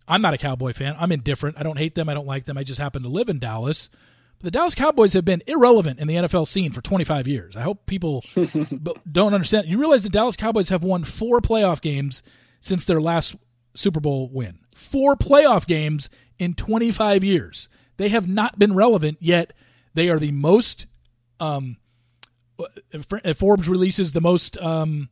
I'm not a Cowboy fan. I'm indifferent. I don't hate them. I don't like them. I just happen to live in Dallas. But the Dallas Cowboys have been irrelevant in the NFL scene for 25 years. I hope people don't understand. You realize the Dallas Cowboys have won four playoff games since their last Super Bowl win. Four playoff games in 25 years. They have not been relevant yet. They are the most. Um, uh, Forbes releases the most um,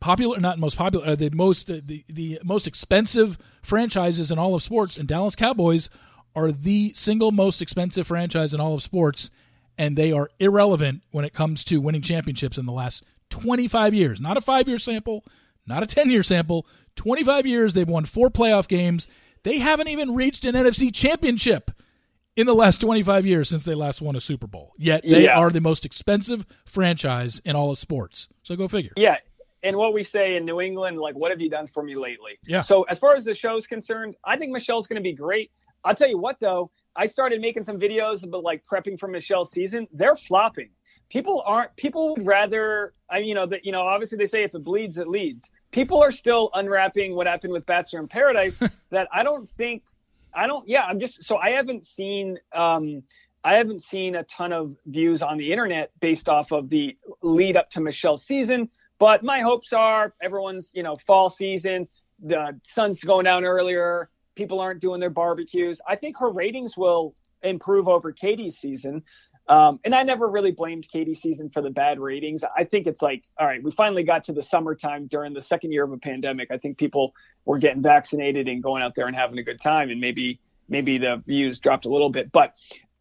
popular, not most popular, uh, the most uh, the the most expensive franchises in all of sports, and Dallas Cowboys are the single most expensive franchise in all of sports, and they are irrelevant when it comes to winning championships in the last 25 years. Not a five year sample, not a 10 year sample. 25 years, they've won four playoff games. They haven't even reached an NFC championship in the last 25 years since they last won a Super Bowl. Yet they Yeah. are the most expensive franchise in all of sports. So go figure. Yeah. And what we say in New England, like, what have you done for me lately? Yeah. So as far as the show's concerned, I think Michelle's going to be great. I'll tell you what, though, I started making some videos about like prepping for Michelle's season. They're flopping. People aren't. People would rather. I you know that you know obviously they say if it bleeds it leads. People are still unwrapping what happened with Bachelor in Paradise. that I don't think. I don't. Yeah, I'm just. So I haven't seen. um I haven't seen a ton of views on the internet based off of the lead up to Michelle's season, but my hopes are everyone's, you know, fall season, the sun's going down earlier, people aren't doing their barbecues. I think her ratings will improve over Katie's season. Um, and I never really blamed Katie's season for the bad ratings. I think it's like, all right, we finally got to the summertime during the second year of a pandemic. I think people were getting vaccinated and going out there and having a good time, and maybe maybe the views dropped a little bit. But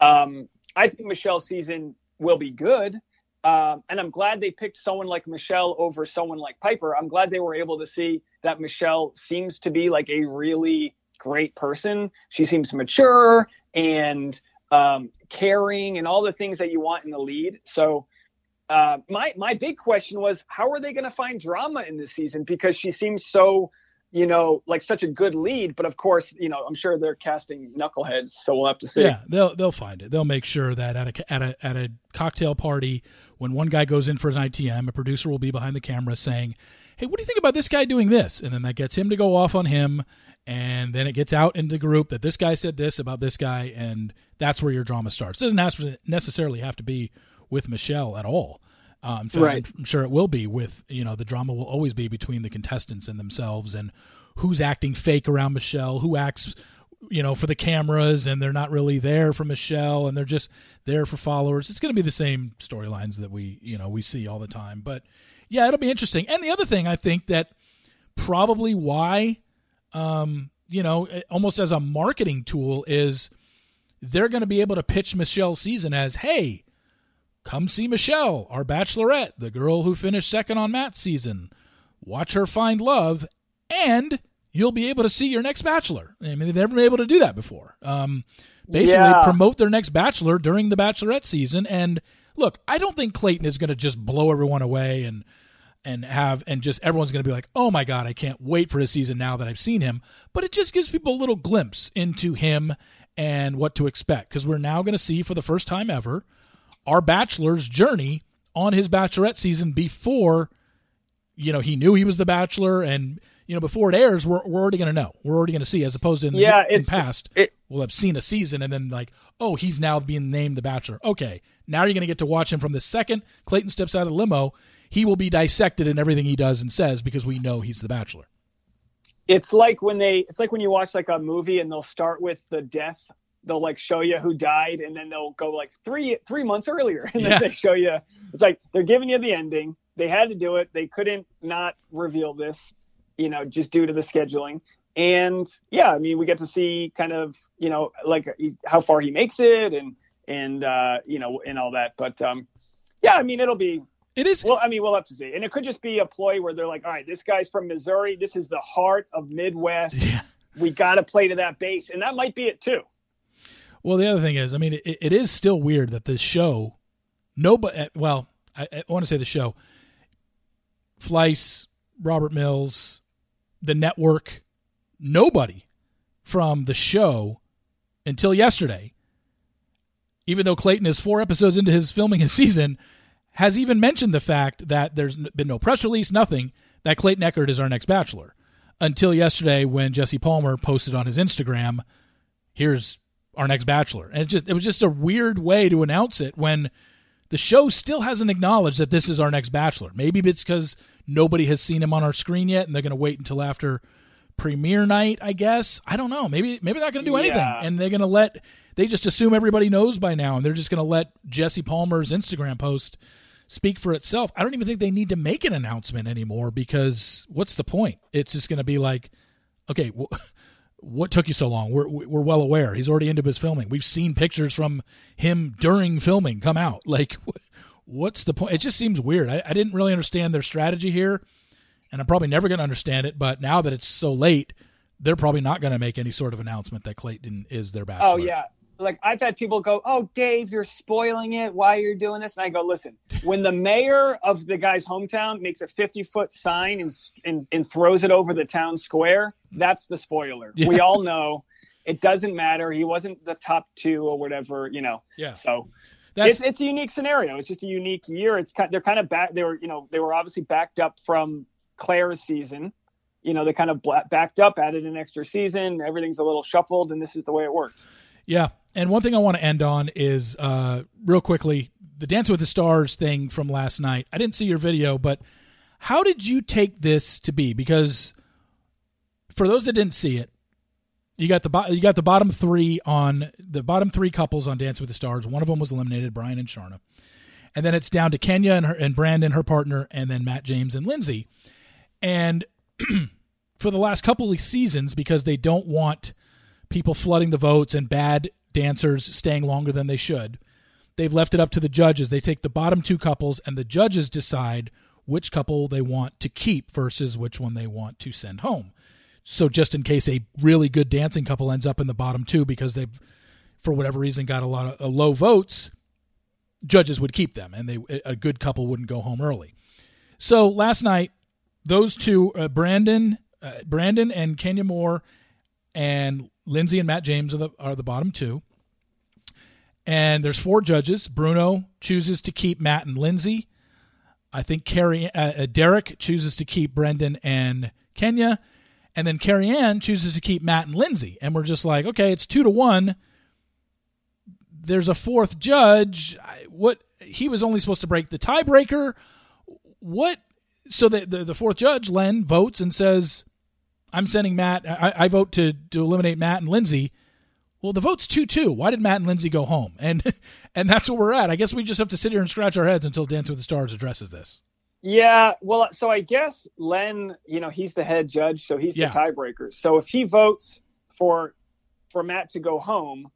um, I think Michelle's season will be good. Um, and I'm glad they picked someone like Michelle over someone like Piper. I'm glad they were able to see that Michelle seems to be like a really great person. She seems mature and um, caring and all the things that you want in the lead. So uh, my my big question was how are they going to find drama in this season because she seems so you know like such a good lead but of course you know i'm sure they're casting knuckleheads so we'll have to see Yeah, they'll they'll find it. They'll make sure that at a at a at a cocktail party, when one guy goes in for an ITM, a producer will be behind the camera saying, "Hey, what do you think about this guy doing this?" And then that gets him to go off on him, and then it gets out in the group that this guy said this about this guy, and that's where your drama starts. It doesn't have to necessarily have to be with Michelle at all. Um, in fact, Right. I'm sure it will be with you know the drama will always be between the contestants and themselves and who's acting fake around Michelle, who acts you know for the cameras and they're not really there for Michelle and they're just there for followers. It's going to be the same storylines that we you know we see all the time. But yeah, it'll be interesting. And the other thing I think that probably why um, you know almost as a marketing tool is they're going to be able to pitch Michelle's season as hey come see Michelle, our bachelorette, the girl who finished second on Matt's season. Watch her find love, and you'll be able to see your next bachelor. I mean, they've never been able to do that before. Um, basically, Yeah. promote their next bachelor during the bachelorette season. And look, I don't think Clayton is going to just blow everyone away and and have and just everyone's going to be like, "Oh my god, I can't wait for his season now that I've seen him." But it just gives people a little glimpse into him and what to expect because we're now going to see for the first time ever our bachelor's journey on his bachelorette season before you know he knew he was the bachelor and you know before it airs we're, we're already going to know we're already going to see as opposed to in the Yeah, in past it- we'll have seen a season and then like oh he's now being named the bachelor okay now you're going to get to watch him from the second clayton steps out of the limo he will be dissected in everything he does and says because we know he's the bachelor. It's like when they it's like when you watch like a movie and they'll start with the death. They'll like show you who died and then they'll go like three three months earlier. And Yeah. then they show you it's like they're giving you the ending. They had to do it. They couldn't not reveal this you know just due to the scheduling. And yeah i mean we get to see kind of you know like how far he makes it and and uh you know and all that. But um yeah i mean it'll be it is well, I mean, we'll have to see. And it could just be a ploy where they're like, all right, this guy's from Missouri. This is the heart of Midwest. yeah We got to play to that base. And that might be it too. Well, the other thing is, I mean, it, it is still weird that the show, nobody, eh, well, I, I want to say the show, Fleiss, Robert Mills, the network, nobody from the show until yesterday, even though Clayton is four episodes into his filming his season, has even mentioned the fact that there's been no press release, nothing, that Clayton Eckert is our next bachelor. Until yesterday when Jesse Palmer posted on his Instagram, here's our next bachelor. And it just it was just a weird way to announce it when the show still hasn't acknowledged that this is our next bachelor. Maybe it's because nobody has seen him on our screen yet and they're going to wait until after premiere night, I guess. I don't know. Maybe maybe they're not going to do anything Yeah. and they're going to let they just assume everybody knows by now and they're just going to let Jesse Palmer's Instagram post speak for itself. I don't even think they need to make an announcement anymore because what's the point? It's just going to be like okay, wh- what took you so long? We're we're well aware. He's already into his filming. We've seen pictures from him during filming come out. Like, wh- what's the point? It just seems weird. I, I didn't really understand their strategy here, and I'm probably never going to understand it. But now that it's so late, they're probably not going to make any sort of announcement that Clayton is their oh, bachelor. Oh, yeah. Like I've had people go, "Oh, Dave, you're spoiling it. Why you're doing this?" And I go, "Listen, when the mayor of the guy's hometown makes a 50 foot sign and, and and throws it over the town square, that's the spoiler. Yeah. We all know it doesn't matter. He wasn't the top two or whatever, you know. Yeah. So That's it's it's a unique scenario. It's just a unique year. It's kind they're kind of back. They were you know they were obviously backed up from Claire's season. You know they kind of backed up, added an extra season. Everything's a little shuffled, and this is the way it works. Yeah. And one thing I want to end on is uh, real quickly the Dance with the Stars thing from last night. I didn't see your video, but how did you take this to be? Because for those that didn't see it, you got the bo- you got the bottom three on the bottom three couples on Dance with the Stars. One of them was eliminated, Brian and Sharna, and then it's down to Kenya and her and Brandon, her partner, and then Matt James and Lindsay. And for the last couple of seasons, because they don't want people flooding the votes and bad dancers staying longer than they should. They've left it up to the judges. They take the bottom two couples, and the judges decide which couple they want to keep versus which one they want to send home. So, just in case a really good dancing couple ends up in the bottom two because they've, for whatever reason, got a lot of uh, low votes, judges would keep them, and they a good couple wouldn't go home early. So last night, those two, uh, Brandon, uh, Brandon and Kenya Moore, and Lindsay and Matt James are the are the bottom two. And there's four judges. Bruno chooses to keep Matt and Lindsay. I think Carrie uh, uh, Derek chooses to keep Brandon and Kenya, and then Carrie Ann chooses to keep Matt and Lindsay. And we're just like, okay, it's two to one. There's a fourth judge. What he was only supposed to break the tiebreaker. What? So the, the the fourth judge, Len, votes and says, I'm sending Matt. I, I vote to to eliminate Matt and Lindsay. Well, the vote's two two. Why did Matt and Lindsay go home? And and that's where we're at. I guess we just have to sit here and scratch our heads until Dance with the Stars addresses this. Yeah, well, so I guess Len, you know, he's the head judge, so he's Yeah. the tiebreaker. So if he votes for for Matt to go home,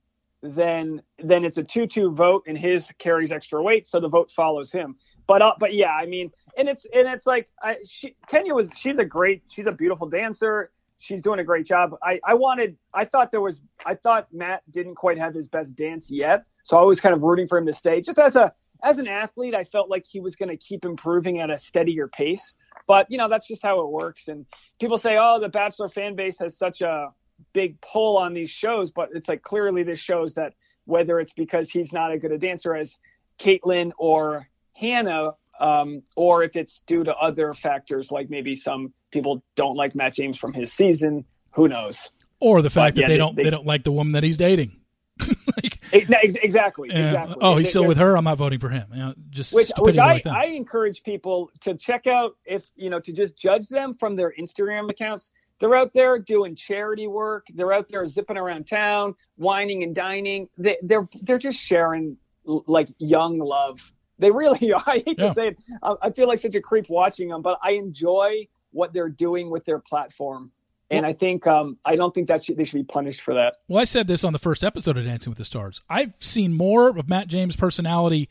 then then it's a two-two vote, and his carries extra weight, so the vote follows him. But uh, but yeah, I mean, and it's and it's like I, she, Kenya was she's a great she's a beautiful dancer. She's doing a great job. I, I wanted I thought there was I thought Matt didn't quite have his best dance yet, so I was kind of rooting for him to stay. Just as a as an athlete, I felt like he was going to keep improving at a steadier pace. But you know that's just how it works. And people say, oh, the Bachelor fan base has such a big pull on these shows, but it's like clearly this shows that whether it's because he's not as good a dancer as Kaitlyn or Hannah, um, or if it's due to other factors like maybe some people don't like Matt James from his season, who knows? Or the fact But, that yeah, they they- don't they, they- don't like the woman that he's dating. like, Ex- ex- Exactly, exactly. oh, he's still with her. I'm not voting for him. You know, just which which I, like. I encourage people to check out if you know to just judge them from their Instagram accounts. They're out there doing charity work. They're out there zipping around town, wining and dining. They, they're they're just sharing like young love. They really are. I hate Yeah. to say it. I, feel like such a creep watching them, but I enjoy what they're doing with their platform. And I think um, I don't think that should, they should be punished for that. Well, I said this on the first episode of Dancing with the Stars. I've seen more of Matt James' personality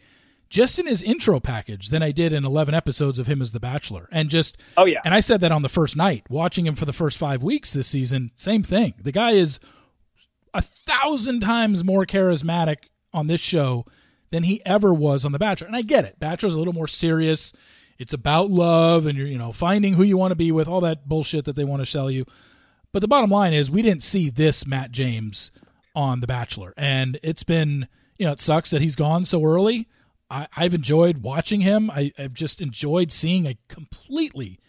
just in his intro package than I did in 11 episodes of him as The Bachelor. And just, Oh yeah, and I said that on the first night, watching him for the first five weeks this season, same thing. The guy is a thousand times more charismatic on this show than he ever was on The Bachelor. And I get it. Bachelor's a little more serious. It's about love and you're, you know, finding who you want to be with, all that bullshit that they want to sell you. But the bottom line is, we didn't see this Matt James on The Bachelor, and it's been, you know, it sucks that he's gone so early. I, I've enjoyed watching him. I, I've just enjoyed seeing a completely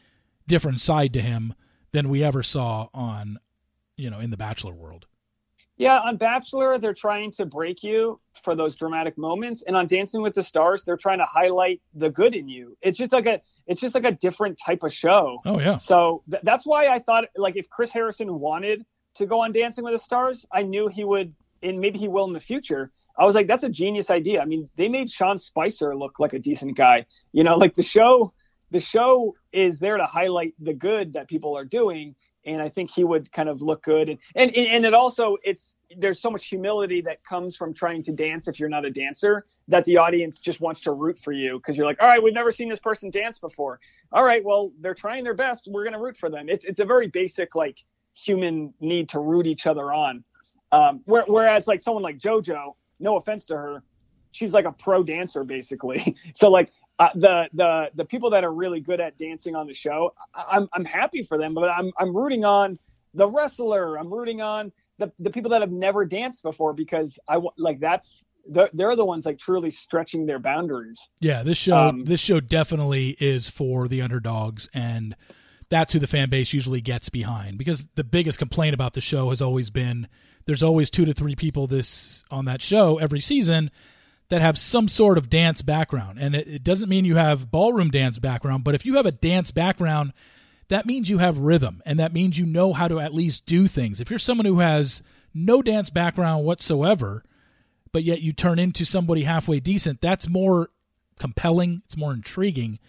different side to him than we ever saw on, you know, in the Bachelor world. Yeah, on Bachelor, they're trying to break you for those dramatic moments, and on Dancing with the Stars, they're trying to highlight the good in you. It's just like a, it's just like a different type of show. Oh yeah, So th- that's why I thought, like, if Chris Harrison wanted to go on Dancing with the Stars, I knew he would, and maybe he will in the future. I was like, that's a genius idea. I mean, they made Sean Spicer look like a decent guy. You know, like the show, the show is there to highlight the good that people are doing, and I think he would kind of look good. And and and it also, it's there's so much humility that comes from trying to dance if you're not a dancer that the audience just wants to root for you because you're like, all right, we've never seen this person dance before. All right, well, they're trying their best. We're gonna root for them. It's it's a very basic like human need to root each other on. Um, where, whereas like someone like JoJo, no offense to her, she's like a pro dancer basically. so like uh, the the the people that are really good at dancing on the show, I, I'm I'm happy for them, but I'm I'm rooting on the wrestler. I'm rooting on the the people that have never danced before because I like that's they're, they're the ones like truly stretching their boundaries. yeah. This show, Um, this show definitely is for the underdogs, and that's who the fan base usually gets behind. Because the biggest complaint about the show has always been there's always two to three people this on that show every season that have some sort of dance background. And it, it doesn't mean you have ballroom dance background, but if you have a dance background, that means you have rhythm and that means you know how to at least do things. If you're someone who has no dance background whatsoever, but yet you turn into somebody halfway decent, that's more compelling, it's more intriguing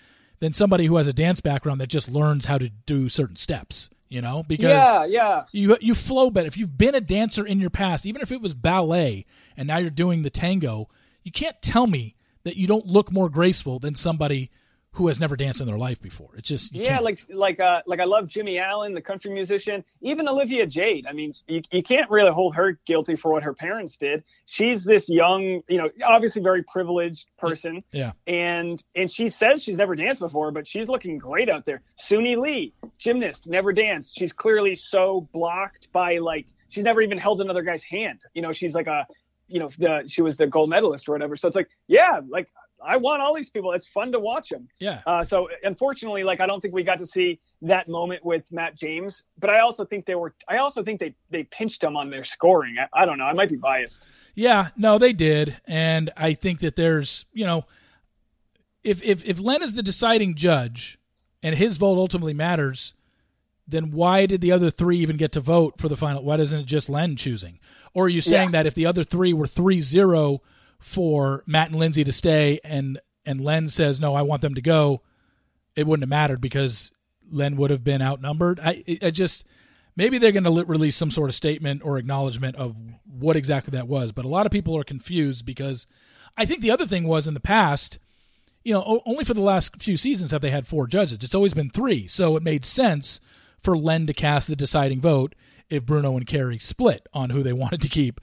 than somebody who has a dance background that just learns how to do certain steps, you know? Because yeah, yeah. you you flow better if you've been a dancer in your past, even if it was ballet and now you're doing the tango. You can't tell me that you don't look more graceful than somebody who has never danced in their life before. It's just you yeah, can't. like like uh like I love Jimmy Allen, the country musician, even Olivia Jade. I mean, you, you can't really hold her guilty for what her parents did. She's this young, you know, obviously very privileged person, yeah, and and she says she's never danced before, but she's looking great out there. Suni Lee, gymnast, never danced. She's clearly so blocked by like she's never even held another guy's hand. You know, she's like a you know the she was the gold medalist or whatever. So it's like yeah, like I want all these people. It's fun to watch them. yeah. Uh, so unfortunately, like I don't think we got to see that moment with Matt James, but I also think they were. I also think they they pinched him on their scoring. I, I don't know. I might be biased. Yeah, no, they did, and I think that there's, you know, if if if Len is the deciding judge, and his vote ultimately matters, then why did the other three even get to vote for the final? Why doesn't it just Len choosing? Or are you saying Yeah. that if the other three were 3-0 for Matt and Lindsay to stay, and and Len says no, I want them to go, it wouldn't have mattered because Len would have been outnumbered. I, I just maybe they're going to release some sort of statement or acknowledgement of what exactly that was. But a lot of people are confused because I think the other thing was in the past, you know, o- only for the last few seasons have they had four judges. It's always been three, so it made sense for Len to cast the deciding vote if Bruno and Carrie split on who they wanted to keep.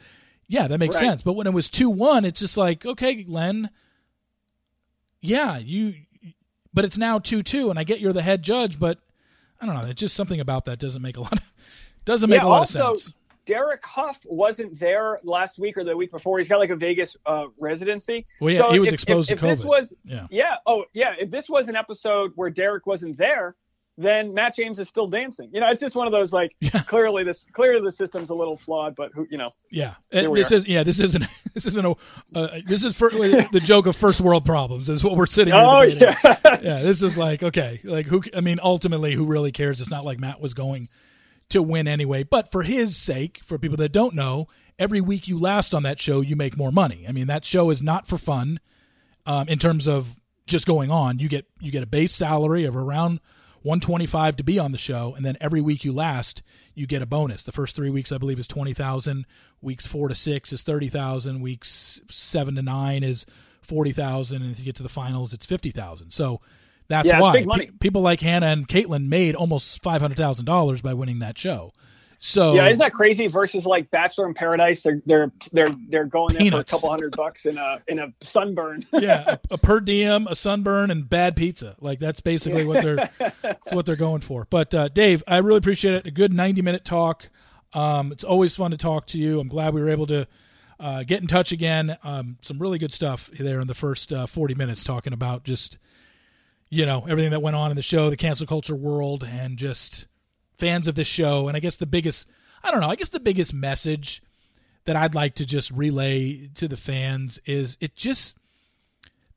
Yeah, that makes Right. sense. But when it was two one, it's just like, okay, Len, yeah, you but it's now two two, and I get you're the head judge, but I don't know. It's just something about that doesn't make a lot of doesn't make Yeah, a lot also- of sense. Derek Hough wasn't there last week or the week before. He's got like a Vegas uh, residency. Well, yeah, So he was if- exposed if, to if this was Yeah. yeah, oh yeah, if this was an episode where Derek wasn't there, then Matt James is still dancing. You know, it's just one of those like Yeah. clearly this clearly the system's a little flawed, but who you know. Yeah, this are. is yeah. This isn't this isn't a uh, this is for, the joke of first world problems is what we're sitting. Oh yeah. yeah. This is like okay, like who? I mean, ultimately, who really cares? It's not like Matt was going to win anyway. But for his sake, for people that don't know, every week you last on that show, you make more money. I mean, that show is not for fun. Um, in terms of just going on, you get you get a base salary of around 125 to be on the show, and then every week you last, you get a bonus. The first three weeks, I believe, is 20,000. Weeks four to six is 30,000. Weeks seven to nine is 40,000, and if you get to the finals, it's 50,000. So that's Yeah, why pe- people like Hannah and Kaitlyn made almost five hundred thousand dollars by winning that show. So Yeah, isn't that crazy? Versus like Bachelor in Paradise, they're they're they're they're going there for a couple hundred bucks in a in a sunburn. yeah, a, a per diem, a sunburn, and bad pizza. Like that's basically what they're what they're going for. But uh, Dave, I really appreciate it. A good ninety minute talk. Um, it's always fun to talk to you. I'm glad we were able to uh, get in touch again. Um, some really good stuff there in the first uh, 40 minutes, talking about just you know everything that went on in the show, the cancel culture world, and just fans of this show. And I guess the biggest, I don't know, I guess the biggest message that I'd like to just relay to the fans is it just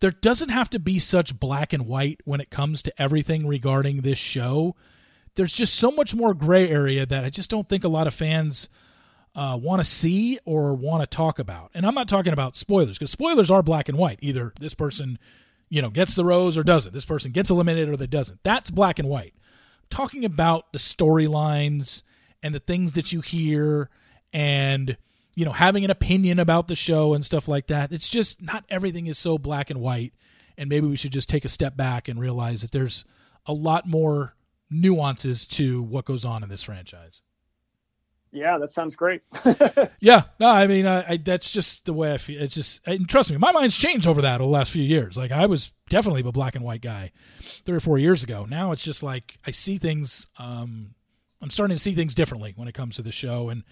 there doesn't have to be such black and white when it comes to everything regarding this show. There's just so much more gray area that I just don't think a lot of fans uh, want to see or want to talk about. And I'm not talking about spoilers because spoilers are black and white. Either this person, you know, gets the rose or doesn't. This person gets eliminated or they doesn't. That's black and white. Talking about the storylines and the things that you hear and you know having an opinion about the show and stuff like that it's just not everything is so black and white. And maybe we should just take a step back and realize that there's a lot more nuances to what goes on in this franchise. Yeah, that sounds great. yeah no i mean I, I that's just the way i feel. It's just and trust me my mind's changed over that over the last few years. Like i was definitely a black and white guy three or four years ago now it's just like i see things um i'm starting to see things differently when it comes to the show and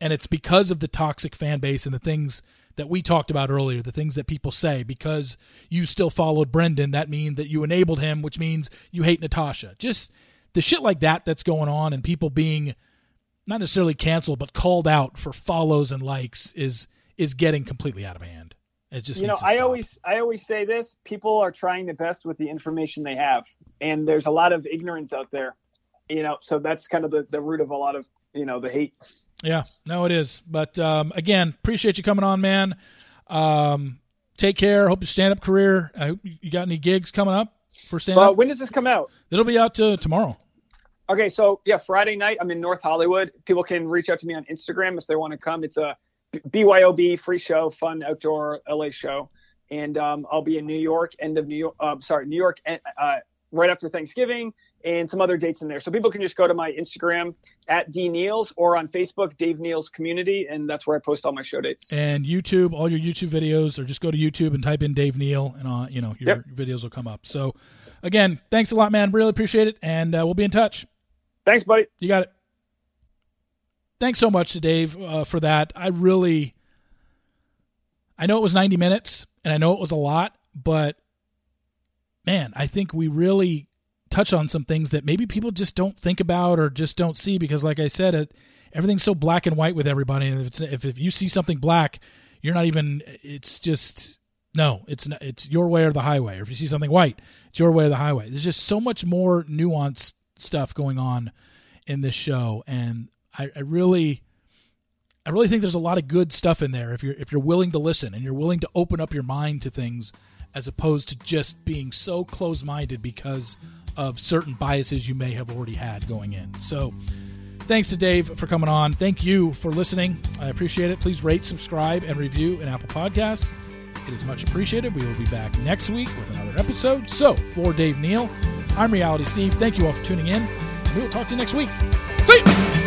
and it's because of the toxic fan base and the things that we talked about earlier, the things that people say. Because you still followed Brendan, that means that you enabled him, which means you hate Natasha. Just the shit like that that's going on, and people being not necessarily canceled, but called out for follows and likes is is getting completely out of hand. It just you know, I stop. always I always say this: people are trying the best with the information they have, and there's a lot of ignorance out there. You know, so that's kind of the, the root of a lot of you know the hate. Yeah, no, it is. But um, again, appreciate you coming on, man. Um, take care. Hope your stand up career. I hope you got any gigs coming up for stand Uh, up. when does this come out? It'll be out to tomorrow. Okay, so yeah, Friday night I'm in North Hollywood. People can reach out to me on Instagram if they want to come. It's a BYOB free show, fun outdoor LA show, and um, I'll be in New York end of New York. Uh, sorry, New York uh, right after Thanksgiving, and some other dates in there. So people can just go to my Instagram at D Neals or on Facebook Dave Neals Community, and that's where I post all my show dates. And YouTube, all your YouTube videos, or just go to YouTube and type in Dave Neal, and uh, you know your Yep. videos will come up. So, again, thanks a lot, man. Really appreciate it, and uh, we'll be in touch. Thanks, buddy. You got it. Thanks so much to Dave uh, for that. I really, I know it was 90 minutes and I know it was a lot, but man, I think we really touch on some things that maybe people just don't think about or just don't see because, like I said, it, everything's so black and white with everybody. And if, if, if you see something black, you're not even, it's just, no, it's not, it's your way or the highway. Or if you see something white, it's your way or the highway. There's just so much more nuanced stuff going on in this show, and I, I really, I really think there's a lot of good stuff in there if you're if you're willing to listen and you're willing to open up your mind to things, as opposed to just being so close-minded because of certain biases you may have already had going in. So. Thanks to Dave for coming on. Thank you for listening. I appreciate it. Please rate, subscribe, and review in Apple Podcasts. It is much appreciated. We will be back next week with another episode. So, for Dave Neal, I'm Reality Steve. Thank you all for tuning in. We will talk to you next week. See you.